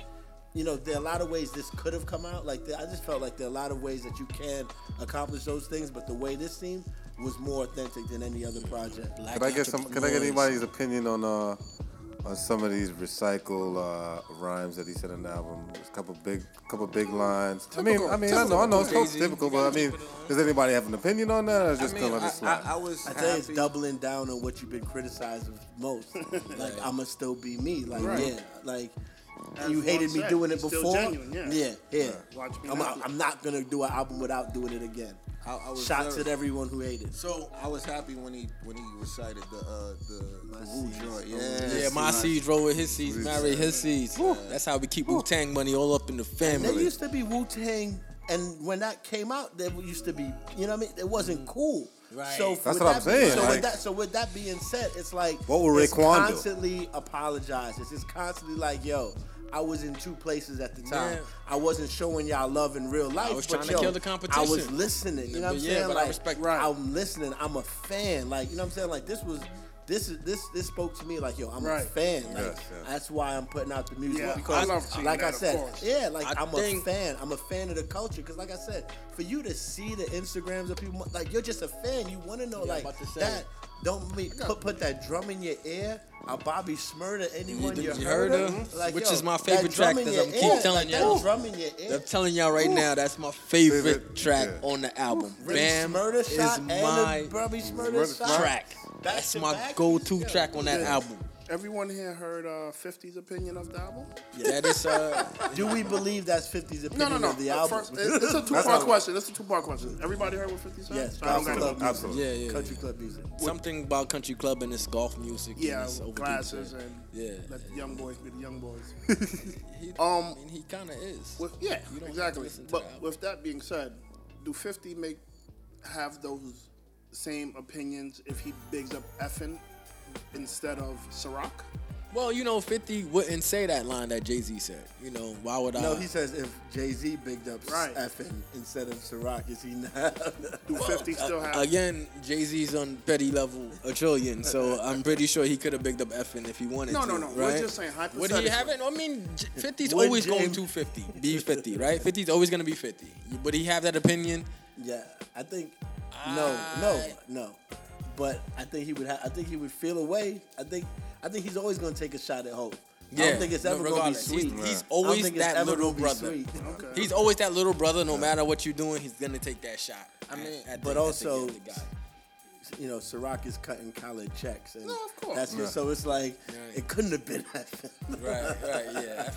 you know, there are a lot of ways this could have come out. Like, I just felt like there are a lot of ways that you can accomplish those things, but the way this seemed was more authentic than any other project. Black Could I get some? Could I get anybody's opinion on uh on some of these recycle uh, rhymes that he said in the album? There's a couple big, couple big lines. I mean, I mean, I know, I know, it's so Jay-Z. typical, but I mean, does anybody have an opinion on that, or just I gonna mean, let it I, slide? I, I was I tell you, it's doubling down on what you've been criticized of most. *laughs* like, I'ma still be me. Like, Right. yeah, like. As you hated me said, doing it it's still before. genuine, yeah. yeah, yeah. Watch me I'm. I'm not gonna do an album without doing it again. I, I was Shots very- at everyone who hated. So I was happy when he when he recited the uh, the, the Wu joint. Yeah, Yeah, my seeds roll with his seeds, marry his seeds. That's how we keep Wu Tang money all up in the family. There used to be Wu Tang, and when that came out, there used to be, you know what I mean? It wasn't cool. Right. So That's with what I'm that being- saying, So, like- with that, so with that being said, it's like What would it's Raekwon do? constantly apologize. It's just constantly like, yo, I was in two places at the time. Yeah. I wasn't showing y'all love in real life. I was but trying to yo, kill the competition. I was listening. You know what I'm Yeah, saying? but I like, respect- Right. I'm listening. I'm a fan. Like, you know what I'm saying? Like, this was. This is this this spoke to me like yo I'm a fan like Yes, yes. that's why I'm putting out the music Yeah, because I love seeing like that, I said course. yeah like I I'm think- a fan I'm a fan of the culture because like I said for you to see the Instagrams of people like you're just a fan you want to know Yeah, like about to say. that don't me put put that drum in your ear a Bobby Shmurda anyone You- you, you heard, heard of like Which yo, is my favorite drum track in that I'm keep ear, telling like, y'all. drum in your ear I'm telling y'all right now, that's my favorite Favorite, track yeah. on the album. Really Bam Smurda is shot my Bobby Shmurda Smurda shot track. Back That's my back? go-to Yeah. track on that Yeah. album. Everyone here heard uh, 50's opinion of the album? That is uh, *laughs* do we believe that's 50's opinion no, no. of the album First, it- it's a *laughs* two-part how- question. It's a two-part question. Everybody heard what 50 said? yes So country gotta- club Absolutely. music. Yeah, yeah. country club music something about country club and it's golf music. and Yeah, it's glasses shit. and Yeah. let the young boys be the young boys. *laughs* He, Um, I mean, he kind of is. With, yeah, You don't have to exactly. But with that being said, do 50 make have those same opinions if he bigs up Effen instead of Ciroc? Well, you know, 50 wouldn't say that line that Jay Z said. You know, why would I? No, he says if Jay Z bigged up Right. Effen instead of Ciroc, is he not? Do *laughs* 50 still have? Again, Jay Z's on petty level a trillion, so *laughs* I'm pretty sure he could have bigged up Effen if he wanted No, to. no, no. No. Right? We're just saying Would he hypothetically. have it? I mean, J- *laughs* 50's Would always going James- to 50, be 50, right? 50's always going to be 50. Would he have that opinion? yeah, I think no, no, ah. no. But I think he would. Ha- I think he would feel away. I think. I think he's always going to take a shot at Hope. I don't think it's no, ever going to be regardless. sweet. He's, he's always that little brother. Okay. He's always that little brother. No matter what you're doing, he's gonna take that shot. I mean, at- at but the- at also- the guy. You know, Ciroc is cutting college checks, and No, of course. that's just so. It's like Right. it couldn't have been *laughs* Effen. right, right, yeah.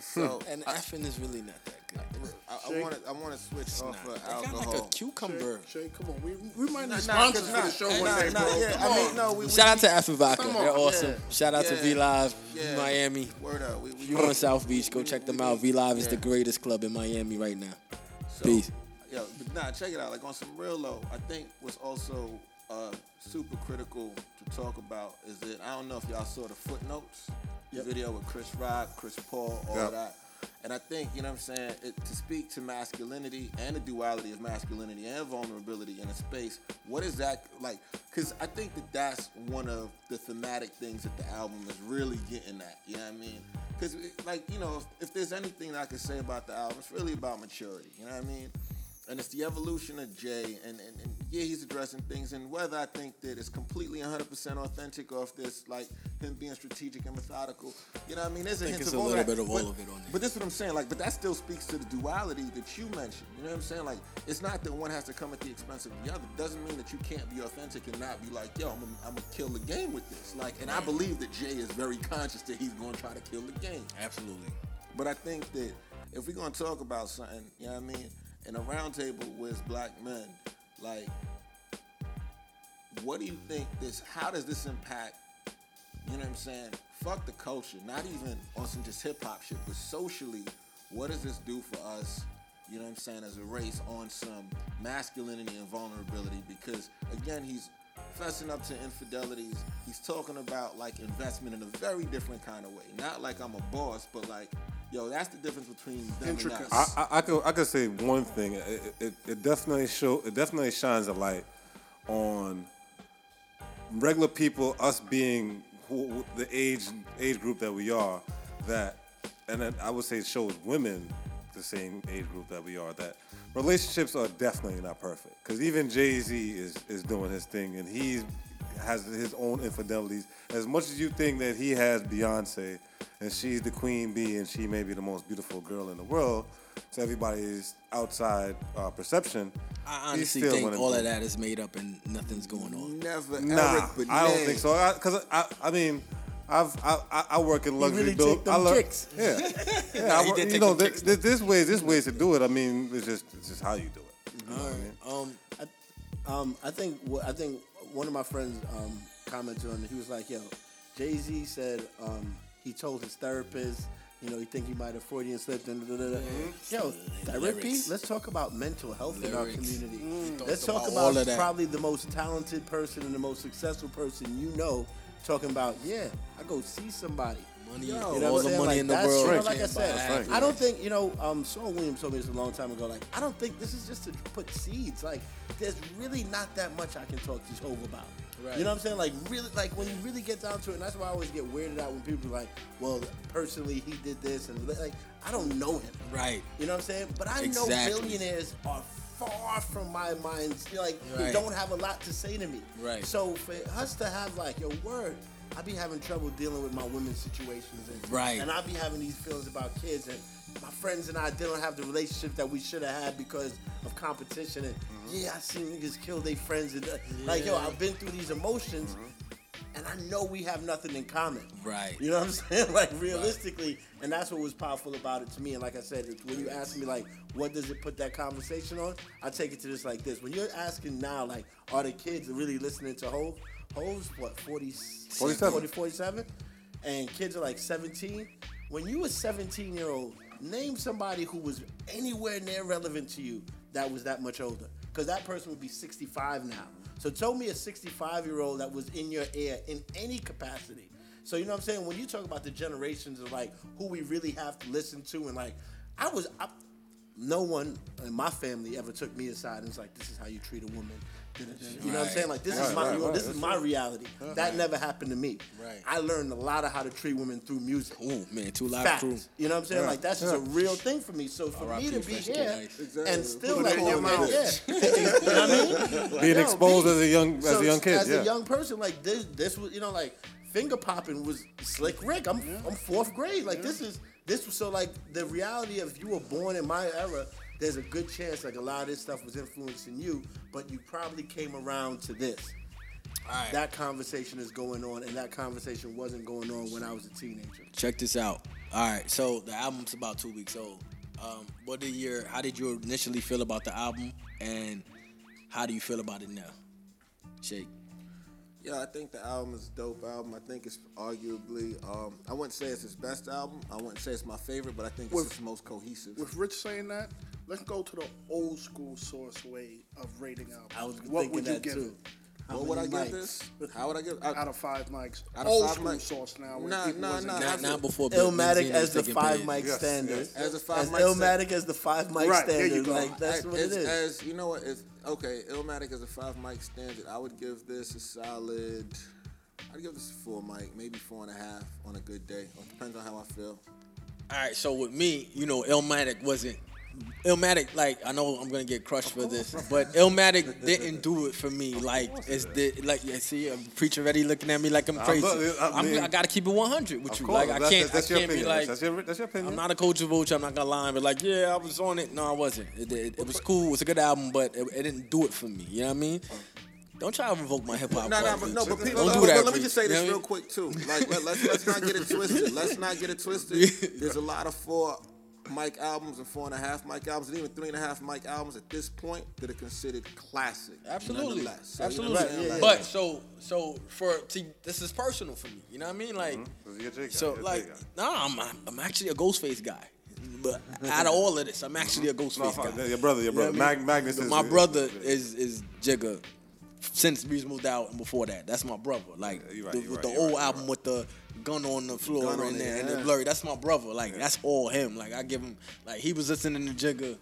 So *laughs* And Effen is really not that good. I, I want to I want to switch It's off not. of They got alcohol. like a cucumber. Shay, come on. We, we might Nah, need nah, sponsors 'cause for the show hey, one day, nah, bro. yeah, Come I mean, on. no, we, Shout out to Effen Vodka. Come They're awesome. yeah. Shout out to V Live, Yeah. Miami. Word up. We, we, You on South Beach, go check them out. V Live is the greatest club in Miami right now. So, Peace. Yo, but nah, check it out. Like on some real low, I think what's also uh, super critical to talk about is that I don't know if y'all saw the footnotes, Yep. the video with Chris Rock, Chris Paul, all Yep. that. And I think, you know what I'm saying, it, to speak to masculinity and the duality of masculinity and vulnerability in a space, what is that like? Because I think that that's one of the thematic things that the album is really getting at. You know what I mean? Because, like, you know, if, if there's anything I could say about the album, it's really about maturity. You know what I mean? And it's the evolution of Jay. And, and, and yeah, he's addressing things, and whether I think that it's completely 100% authentic or if there's like him being strategic and methodical, you know what I mean? There's a hint it's of a little that. bit of all but, of it on there. But this is what I'm saying, like, but that still speaks to the duality that you mentioned. You know what I'm saying? Like, it's not that one has to come at the expense of the other. Doesn't mean that you can't be authentic and not be like, yo, I'm I'm gonna kill the game with this. Like, and I believe that Jay is very conscious that he's gonna try to kill the game. Absolutely. But I think that if we're gonna talk about something, you know what I mean, in a roundtable with black men, like, what do you think this? How does this impact? You know what I'm saying? Fuck the culture. Not even on some just hip hop shit, but socially, what does this do for us? You know what I'm saying? As a race, on some masculinity and vulnerability, because again, he's fessing up to infidelities. He's talking about like investment in a very different kind of way. Not like I'm a boss, but like, yo, that's the difference between them Intricate. and us. I, I, I could I could say one thing. It, it, it definitely show it definitely shines a light on regular people, us being who, the age age group that we are. That and then I would say it shows women the same age group that we are. That relationships are definitely not perfect. Because even Jay Z is is doing his thing, and he has his own infidelities. As much as you think that he has Beyonce, and she's the queen bee, and she may be the most beautiful girl in the world, to everybody's outside uh, perception, I he's honestly still think all them. of that is made up and nothing's going on. Never, Nah, Eric, but I don't think so. Because I, I, mean, I've I, I- I work in luxury You really build. take them I love, kicks. Yeah, *laughs* yeah. I he work, did you know, th- th- this ways, this ways to do it. I mean, it's just it's just how you do it. You know what I mean? Um, Um, I think wh- I think one of my friends um, commented on it. He was like, "Yo, Jay Z said um, he told his therapist, you know, he think he might have Freudian slipped and da, da, da. Yo, therapy. Lyrics. Let's talk about mental health in our community. Mm, Let's talk talk about all about of that. probably the most talented person and the most successful person you know. Talking about, yeah, I go see somebody. Money, You know all the money Like, in the world. you know, like I said. I don't think you know. Um, Saul Williams told me this a long time ago. Like, I don't think this is just to put seeds. Like, there's really not that much I can talk to Hove about. Right. You know what I'm saying? Like, really, like when you really get down to it, and that's why I always get weirded out when people are like, "Well, personally, he did this," and like, I don't know him. Right. You know what I'm saying? But I Exactly. know billionaires are far from my minds. Like, who Right. don't have a lot to say to me. Right. So for us to have like your word, I be having trouble dealing with my women's situations, and Right. and I be having these feelings about kids, and my friends and I didn't have the relationship that we should have had because of competition. And yeah, I seen niggas kill their friends, and uh, like yo, I've been through these emotions, and I know we have nothing in common. Right. You know what I'm *laughs* saying? Like realistically, and that's what was powerful about it to me. And like I said, when you ask me like, what does it put that conversation on? I take it to this like this: when you're asking now, like, are the kids really listening to Hove? Hove's what 40, 47. 40, 47? and kids are like 17. When you were 17 year old, name somebody who was anywhere near relevant to you that was that much older, because that person would be 65 now. So tell me a 65 year old that was in your ear in any capacity. So you know what I'm saying? When you talk about the generations of like who we really have to listen to, and like I was, I, no one in my family ever took me aside and was like, "This is how you treat a woman." You know what I'm saying? Like this is my, right, you know, right. this is my reality. Uh-huh. That never happened to me. Right. I learned a lot of how to treat women through music. Ooh, man, live Fact. crew. You know what I'm saying? Like that's just a real thing for me. So for me to be here. And still like in your oh, mouth. yeah, *laughs* you know what I mean? Being exposed as a young as a young kid, as a young person, like this, this was you know like finger popping was slick Rick. I'm I'm fourth grade. Like this is this was so like the reality of you were born in my era. There's a good chance like a lot of this stuff was influencing you, but you probably came around to this. All right. That conversation is going on, and that conversation wasn't going on when I was a teenager. Check this out. All right, so the album's about two weeks old. Um, what did your how did you initially feel about the album, and how do you feel about it now? Shake. Yeah, I think the album is a dope album. I think it's arguably, um, I wouldn't say it's his best album. I wouldn't say it's my favorite, but I think it's With- his most cohesive. With Rich saying that, let's go to the old school source way of rating albums. I was what thinking would you that give too. How what would I many give this? How would I give? I, it out of five mics? Out of old five school mics? source now. when Nah, people nah, nah, Not, absolutely. not before Illmatic Benzino as the five mic Yes, standard. yes. As a five as mic Illmatic as the five mic Right, there standard. you go. Like that's I- what it it's is. As you know what? It's okay. Illmatic is a five mic standard. I would give this a solid. I'd give this a four mic, maybe four and a half on a good day. It depends on how I feel. All right, so with me, you know, Illmatic wasn't Illmatic. Like I know I'm gonna get crushed for this, but Illmatic didn't do it for me. Like it's the like you see a preacher already looking at me like I'm uh, crazy. look, uh, I I'm, mean- I gotta keep it 100 with you. course, Like I can't, that's I can't be like. that's your that's your opinion. I'm not a coach of Vulture. I'm not gonna lie, but like, yeah, I was on it. No, I wasn't. It, it, it was cool. It was a good album, but it, it didn't do it for me. You know what I mean? Don't try to revoke my hip hop. No, no, card, but Preach. no, but don't people, do but that. let me just say You know this real mean? quick too. Like, let, let's let's not get it twisted. Let's not get it twisted. *laughs* There's a lot of four mic albums and four and a half mic albums and even three and a half mic albums at this point that are considered classic. Absolutely, nonetheless. So, you know absolutely. what I'm yeah, But so, so for see, this is personal for me. You know what I mean? Like, Mm-hmm. You're a J guy, so like, J guy. nah, I'm I'm actually a Ghostface guy. But out of all of this, I'm actually a Ghostface fuck, guy. your brother, your brother, You know Mag. Magnus is my is- brother is is Jigga since Reasonable Doubt and before that. That's my brother. Like Yeah, right, the, with right, the old right, album right. with the gun on the floor Gun and, there and the blurry. That's my brother. Like that's all him. Like I give him like he was listening to Jigga.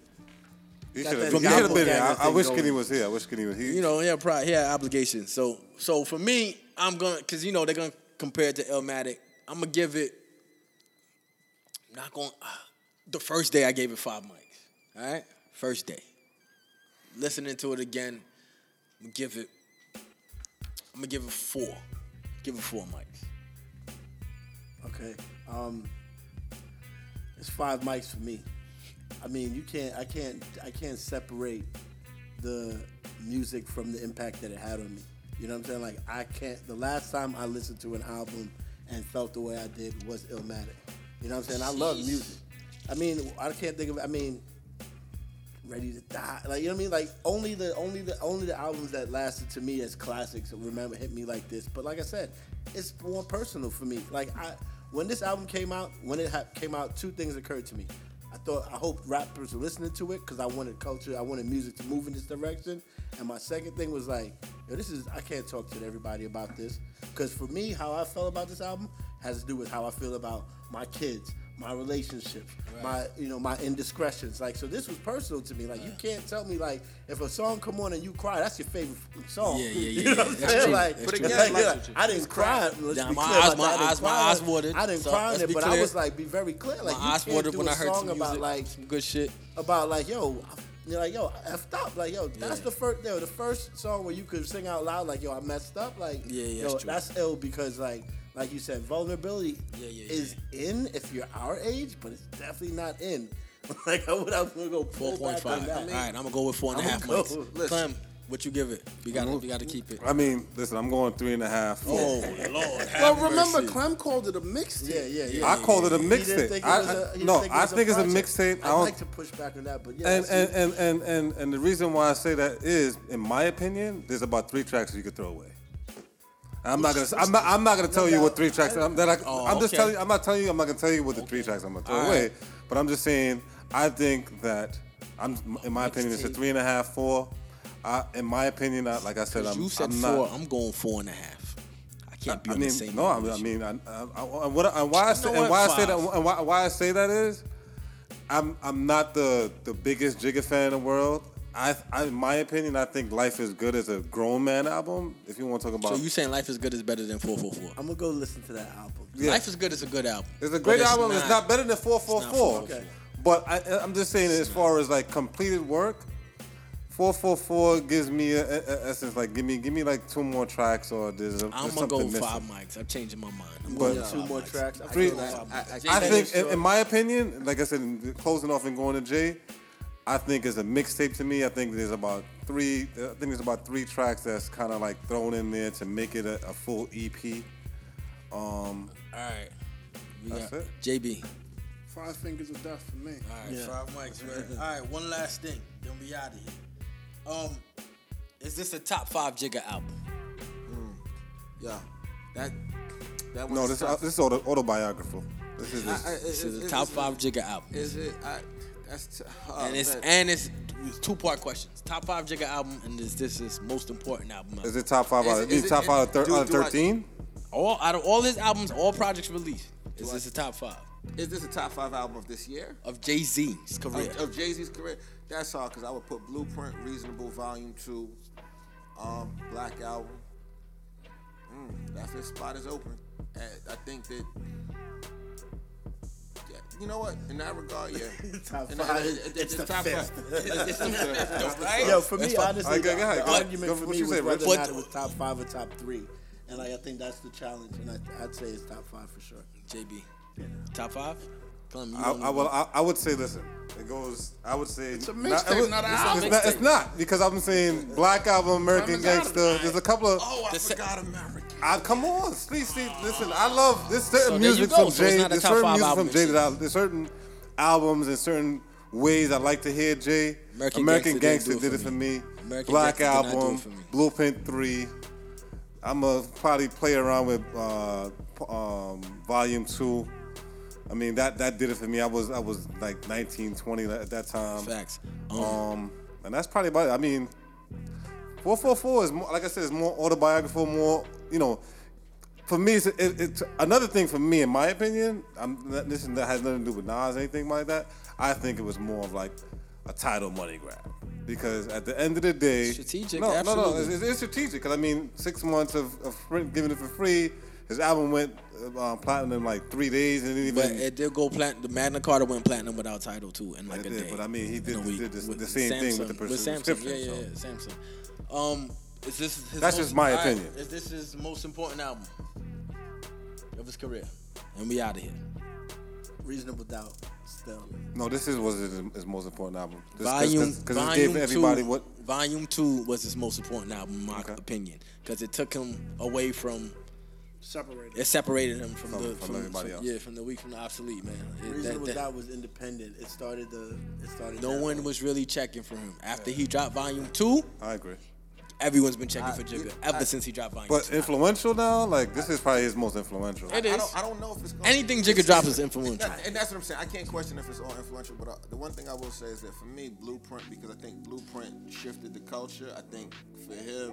He should have that he should have been. I, I wish. Kenny was here. I wish Kenny was here. you know, yeah, probably he had obligations. So, so for me, I'm gonna, cause you know they're gonna compare it to Illmatic. I'm gonna give it. I'm Not going. Uh, the first day I gave it five mics. All right, first day. Listening to it again, gonna give it. I'm gonna give it four. Give it four mics. Okay. Um, it's five mics for me. I mean, you can't. I can't. I can't separate the music from the impact that it had on me. You know what I'm saying? Like I can't. The last time I listened to an album and felt the way I did was Illmatic. You know what I'm saying? I love music. I mean, I can't think of. I mean, Ready to Die. Like you know what I mean? Like only the only the only the albums that lasted to me as classics remember hit me like this. But like I said, it's more personal for me. Like I when this album came out, when it ha- came out, two things occurred to me. I thought I hope rappers were listening to it because I wanted culture, I wanted music to move in this direction. And my second thing was like, yo, this is I can't talk to everybody about this because for me, how I felt about this album has to do with how I feel about my kids, my relationships, my you know my indiscretions. Like so, this was personal to me. Like you can't tell me like if a song come on and you cry, that's your favorite song. Yeah, yeah, *laughs* yeah. You know what I'm saying? Like, but again, like, true. *laughs* I didn't cry. Let's Yeah, be my clear eyes- my. I didn't eyes- my cry. eyes watered, I didn't so cry on it, but I was like, be very clear. Like My you eyes can't watered do when a I heard song some about music, like some good shit. about like yo, you're like yo, I effed up. Like yo, that's Yeah. the first yo, the first song where you could sing out loud like yo, I messed up. Like Yeah, yeah, yo, that's true. that's ill because like like you said, vulnerability Yeah, yeah, is in if you're our age, but it's definitely not in. *laughs* like I would, I was gonna go Four pull point back on five. that. All right, I'm gonna go with four and a I'ma half go- mics. listen. Clem, what you give it? We got to we got to keep it. I mean, listen, I'm going three and a half. Oh Lord, Well, remember, mercy. Clem called it a mixtape. Yeah, yeah, yeah. I called it a He didn't mixtape. think I, was a- I- he didn't no, think I think it's a project. mixtape. I I'd don't, like to push back on that, but yeah. and, and, and, and, and, and the reason why I say that is, in my opinion, there's about three tracks you could throw away. I'm not gonna. I'm not. I'm not gonna tell you what three tracks. I'm, that I, Oh, I'm just okay. telling. I'm not telling you. I'm not gonna tell you what the three tracks I'm gonna throw All away. right. But I'm just saying. I think that I'm. In my opinion, it's a Mixtape. three and a half, four. I, in my opinion, I, like I said, I'm. you said I'm four. Not, I'm going four and a half. I can't be I on mean, the same. no, I mean, I mean, I, I, I, and what, and why I say, and why I say that, and why, why I say that is, I'm, I'm not the, the biggest Jigga fan in the world. I, I, in my opinion, I think Life is Good is a grown man album. If you want to talk about, So you saying Life is Good is better than four four four? I'm gonna go listen to that album. Yeah. Life is Good is a good album. it's a But great album. it's not better than Four Four not Four. 444. But I, I'm just saying, as far as like completed work, Four Four Four gives me a, a, a essence like give me give me like two more tracks or there's, a, I'm there's gonna go something five mics. I'm changing my mind. I'm But- going Two more mics. tracks. I Three- I, I, I I think, in, in my opinion, like I said, closing off and going to Jay, I think it's a mixtape to me. I think there's about three. I think there's about three tracks that's kind of like thrown in there to make it a, a full EP. Um, All right. We That's got it. JB. Five fingers of death for me. All right, Yeah. five mics, right? All right, one last thing, then we out of here. Um, is this a top five Jigga album? yeah, that that was no, this tough. this is auto, autobiographical. This is I- this. I- This is- is a top is- five Jigga album, Is it? I, that's t- oh, and it's man. and it's two part questions. Top five Jigga album, and this this is most important album. Is it top five Is out it- of is these it- top five out of, thir- do- out of do I- thirteen? all out of all his albums, all projects released. Is this a top five Is this a top five album of this year? of Jay Z's career? Of, of Jay Z's career? That's hard because I would put Blueprint, Reasonable, Volume Two, um, Black Album. Mm, that fifth spot is open. And I think that. Yeah, you know what? In that regard, yeah. *laughs* Top In five. that- it- it- It's the top fifth. five. It's the fifth. right? *laughs* Yo, for me, fine. honestly, Alright, go- the, go ahead, the go- argument go- for what me you was say, whether or not it was top five or top three, and like I think that's the challenge, and I, I'd say it's top five for sure. JB, top five. Clem, you I, don't I, well, I, I would say, listen, it goes. I would say It's a mixtape, would- not an it's, album. It's not, it's not because I'm saying Black Album, American Time is out of Gangster. There's a couple of. Oh, I The se- forgot American. I, come on, please see. Listen, I love this certain So music from Jay. not a There's certain music from Jay that I, there's certain albums and certain ways I like to hear Jay. American American, Gangster Gangster, didn't do did it for me. American Black Gangster did not do it Album. Blueprint Three. I'm gonna probably play around with uh, um, Volume Two. I mean that that did it for me. I was I was like 19, 20 at that time. Facts. Um, Um, and that's probably about it. I mean, 444 is more, like I said, it's more autobiographical, more, you know, for me, it's, it, it's another thing for me, in my opinion. I'm this that has nothing to do with Nas, or anything like that. I think it was more of like a Tidal money grab. Because at the end of the day, Strategic, No, no, no, it's, it's strategic. Because I mean, six months of, of giving it for free. His album went uh, platinum in like three days, and it didn't But it did go platinum. The Magna Carta went platinum without Tidal too in like It a did, day. but I mean, he did- In did the- with the same thing with the Samsung- with Samsung. prescription, Yeah, yeah, so. Samsung. Um, is this his That's most- just my all right, opinion. Is this his most important album of his career? And we out of here. Reasonable doubt, still. No, this is was his, his most important album. This, volume because it volume gave everybody two, what. Volume two was his most important album, in my Okay. opinion, because it took him away from separated. It separated him from, From- the from everybody else. Yeah, from the weak, from the obsolete, man. The It- reason that- was that- that was independent. It started the. It started. no one way. was really checking for him after he dropped Volume Two. I agree. Everyone's been checking for I- Jigga I- ever since he dropped Volume But Two. influential now, like this is probably his most influential. It I don't, I don't know if it's gonna Anything be- Jigga drops is influential. That- *laughs* and that's what I'm saying. I can't question if it's all influential, but uh, the one thing I will say is that for me, Blueprint, because I think Blueprint shifted the culture. I think for him,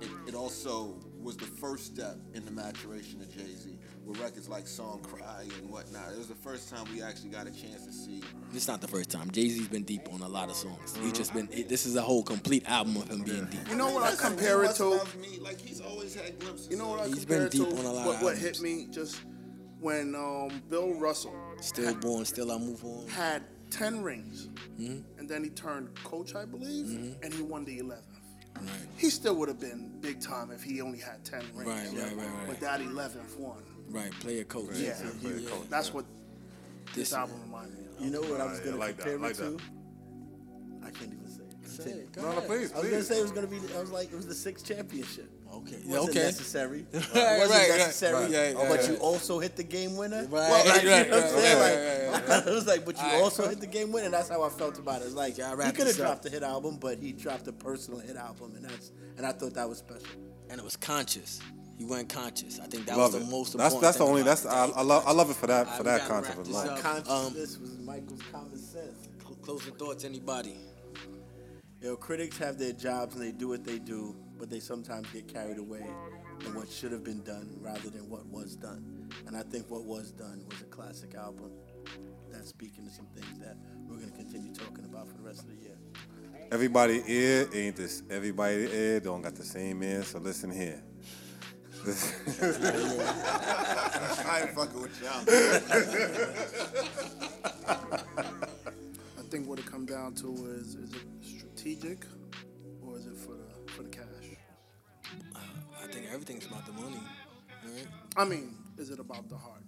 it, it also was the first step in the maturation of Jay Z, with records like Song Cry and whatnot. It was the first time we actually got a chance to see. It's not the first time. Jay Z's been deep on a lot of songs. He's just been. It, this is a whole complete album of him being deep. You know what I compare it to? me. Like he's always had glimpses. You know what I He's compare been it deep to? on a lot of what, what hit me just when um, Bill Russell Still born, still I move on. had ten rings, Mm-hmm. and then he turned coach, I believe, and he won the eleventh. Right. He still would have been big time if he only had ten rings. Right, right, right, right. But that eleventh one, Right, player coach. yeah, play a yeah, coach, that's what This this album reminded me of. You know what I was gonna I like that, compare I like it to? that. I can't even say. it. Say Continue. it, go No, no, ahead. please, I was gonna say it was gonna be. I was like, it was the sixth championship. Okay. It wasn't okay. necessary. *laughs* It Right, wasn't right, right. necessary. Right, yeah, yeah, but yeah. you also hit the game winner. Right, Well, like, you right, know what I'm right, saying? right, Like, right, it *laughs* was like, but you Alright. also hit the game winner. That's how I felt about it. It's like Yeah, I he could have dropped a hit album, but he dropped a personal hit album, and that's and I thought that was special. and it was conscious. He went conscious. I think that love was it. the most that's important. that's the thing only. That's it. I, I love. I love it for that for we that gotta concept wrap this alone. up. Consciousness um, was Michael's common sense. Cl- Closing thoughts, anybody? Yo, critics have their jobs and they do what they do, but they sometimes get carried away in what should have been done rather than what was done. And I think what was done was a classic album that's speaking to some things that we're gonna continue talking about for the rest of the year. Everybody ear ain't this. Everybody ear don't got the same ear. So listen here. *laughs* I ain't fucking with y'all. I think what it comes down to is is it strategic I think everything's about the money. Right? I mean, is it about the heart?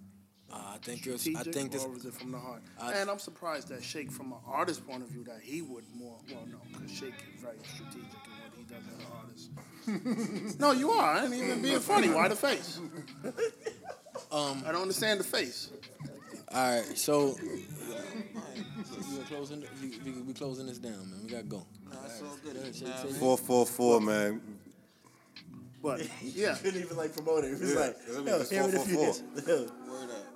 Uh, I think it's. Strategic I think this. or is it from the heart? I- and I'm surprised that Shake, from an artist point of view, that he would more. Well, no, because Shake is very strategic in what he does as an artist. *laughs* no, you are. I ain't even being funny. Why the face? *laughs* Um. I don't understand the face. All right. So. We closing. We, we, we closing this down, man. We gotta go. That's all good. Say- Nah, say- Four four four man. But *laughs* yeah, couldn't even like promote it. It was Yeah, like, I mean, yo, it's hear it four, if *laughs*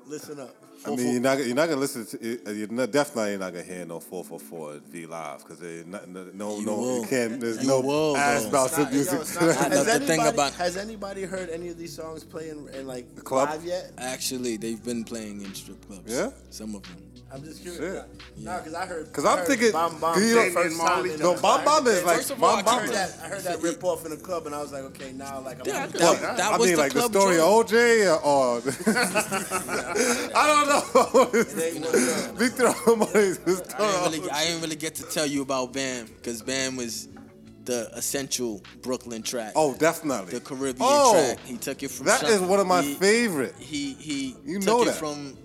you four, hit. Yo, Word up. Listen up. I mean, you're not you're not gonna listen to it. uh, You're not, definitely not gonna hear no four four four V live because not no no, You no will. you can't. There's You no will, ass though. about It's music. yo, not- Has love the thing anybody, about. has anybody heard any of these songs playing in like the club? live yet? Actually, they've been playing in strip clubs. Yeah? Some of them. I'm just Shit. curious. No, because I heard. 'Cause I I'm heard thinking- Bomb Bomb. you know- first Damian time No, Bomb Bomb is like First of all, Bomb I I Bomb. heard that. I heard that rip off in the club, and I was like, okay, now like I'm. Yeah, I'm that- Well, that I was mean, the like the story joint. of OJ or, *laughs* or *laughs* I don't know. They ain't one of them. Victor I didn't really, I didn't really get to tell you about Bam because Bam was the essential Brooklyn track. Oh, definitely. the Caribbean Oh, track. He took it from. That Sean- is one of my he, favorite. He he You took know it that. from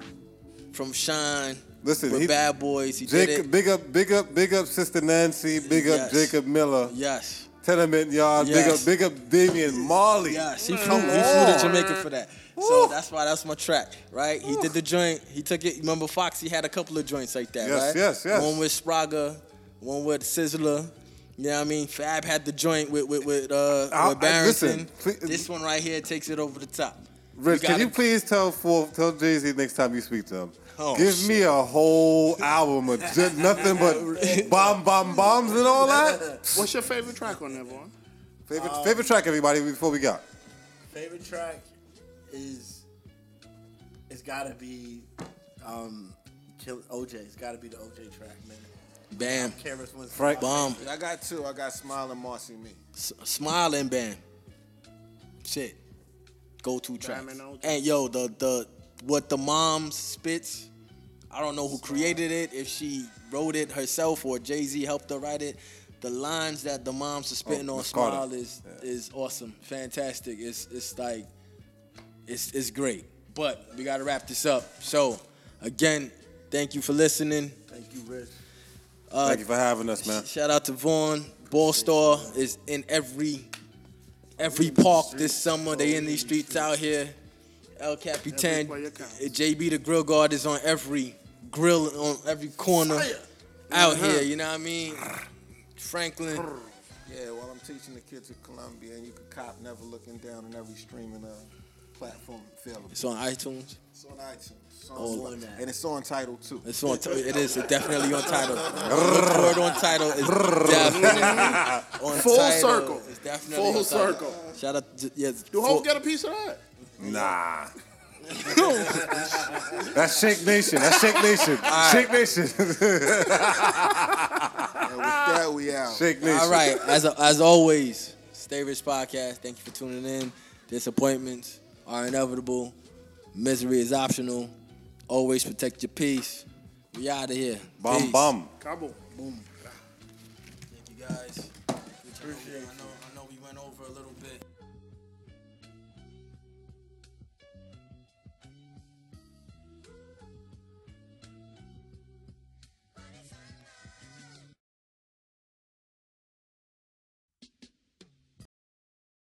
from Shine. Listen, with he- Bad Boys. He did it. big up, big up, big up, Sister Nancy. Big Yes. up, Jacob Miller. Yes. Tenement Yard. Yes. Big up, big up, Damian Marley. Yes, he flew, he flew to. Jamaica for that. So that's why that's my track, right? He did the joint. He took it. Remember, Foxy had a couple of joints like that, Yes, right? yes, yes. One with Spragga, one with Sizzla. You know what I mean? Fab had the joint with with with, uh, I- with I- Barrington. listen, please- this one right here takes it over the top. Rich, We can you gotta- please tell for tell Jay Z next time you speak to him? Oh, Give me a whole album of just nothing but *laughs* bomb, bomb, bombs and all that. what's your favorite track on that, Vaughn? Favorite, favorite track, everybody, before we go. Favorite track is it's gotta be um Kill OJ. It's gotta be the OJ track, man. Bam, Karis Winston. Frank- bomb, I got two. I got Smile and Marcy Me. S- smile and bam. Shit, go to track. And And yo, the the what the mom spits. I don't know who created it. If she wrote it herself or Jay Z helped her write it. The lines that the moms are spitting Oh, on Smile is is awesome, fantastic. It's it's like it's it's great. But we gotta wrap this up. So again, thank you for listening. Thank you, Rich. Thank you for having us, man. Shout out to Vaughn. Ball Star is in every every park this summer. They in these streets out here. El Capitan. JB the grill guard is on every grill on every corner Fire. out Uh-huh. here. You know what I mean? Franklin. Yeah, while I'm teaching the kids at Columbia, and you can cop Never Looking Down on every streaming uh, platform available. It's on iTunes. It's on iTunes. It's on Oh. Spotify, and it's on Tidal too. It's on. It is definitely on Tidal. *laughs* Look for on Tidal. It's definitely on Full Tidal. circle. It's definitely Full on Tidal. circle. Shout out. To, yes. Do full- Hope get a piece of that? Nah. *laughs* That's Shake Nation. That's Shake Nation. Shake Nation. And with that, we out. Shake Nation. All right. As as always, Stay Rich Podcast. Thank you for tuning in. Disappointments are inevitable. Misery is optional. Always protect your peace. We out of here. Bum Peace. bum. Cabo. Boom. Thank you guys.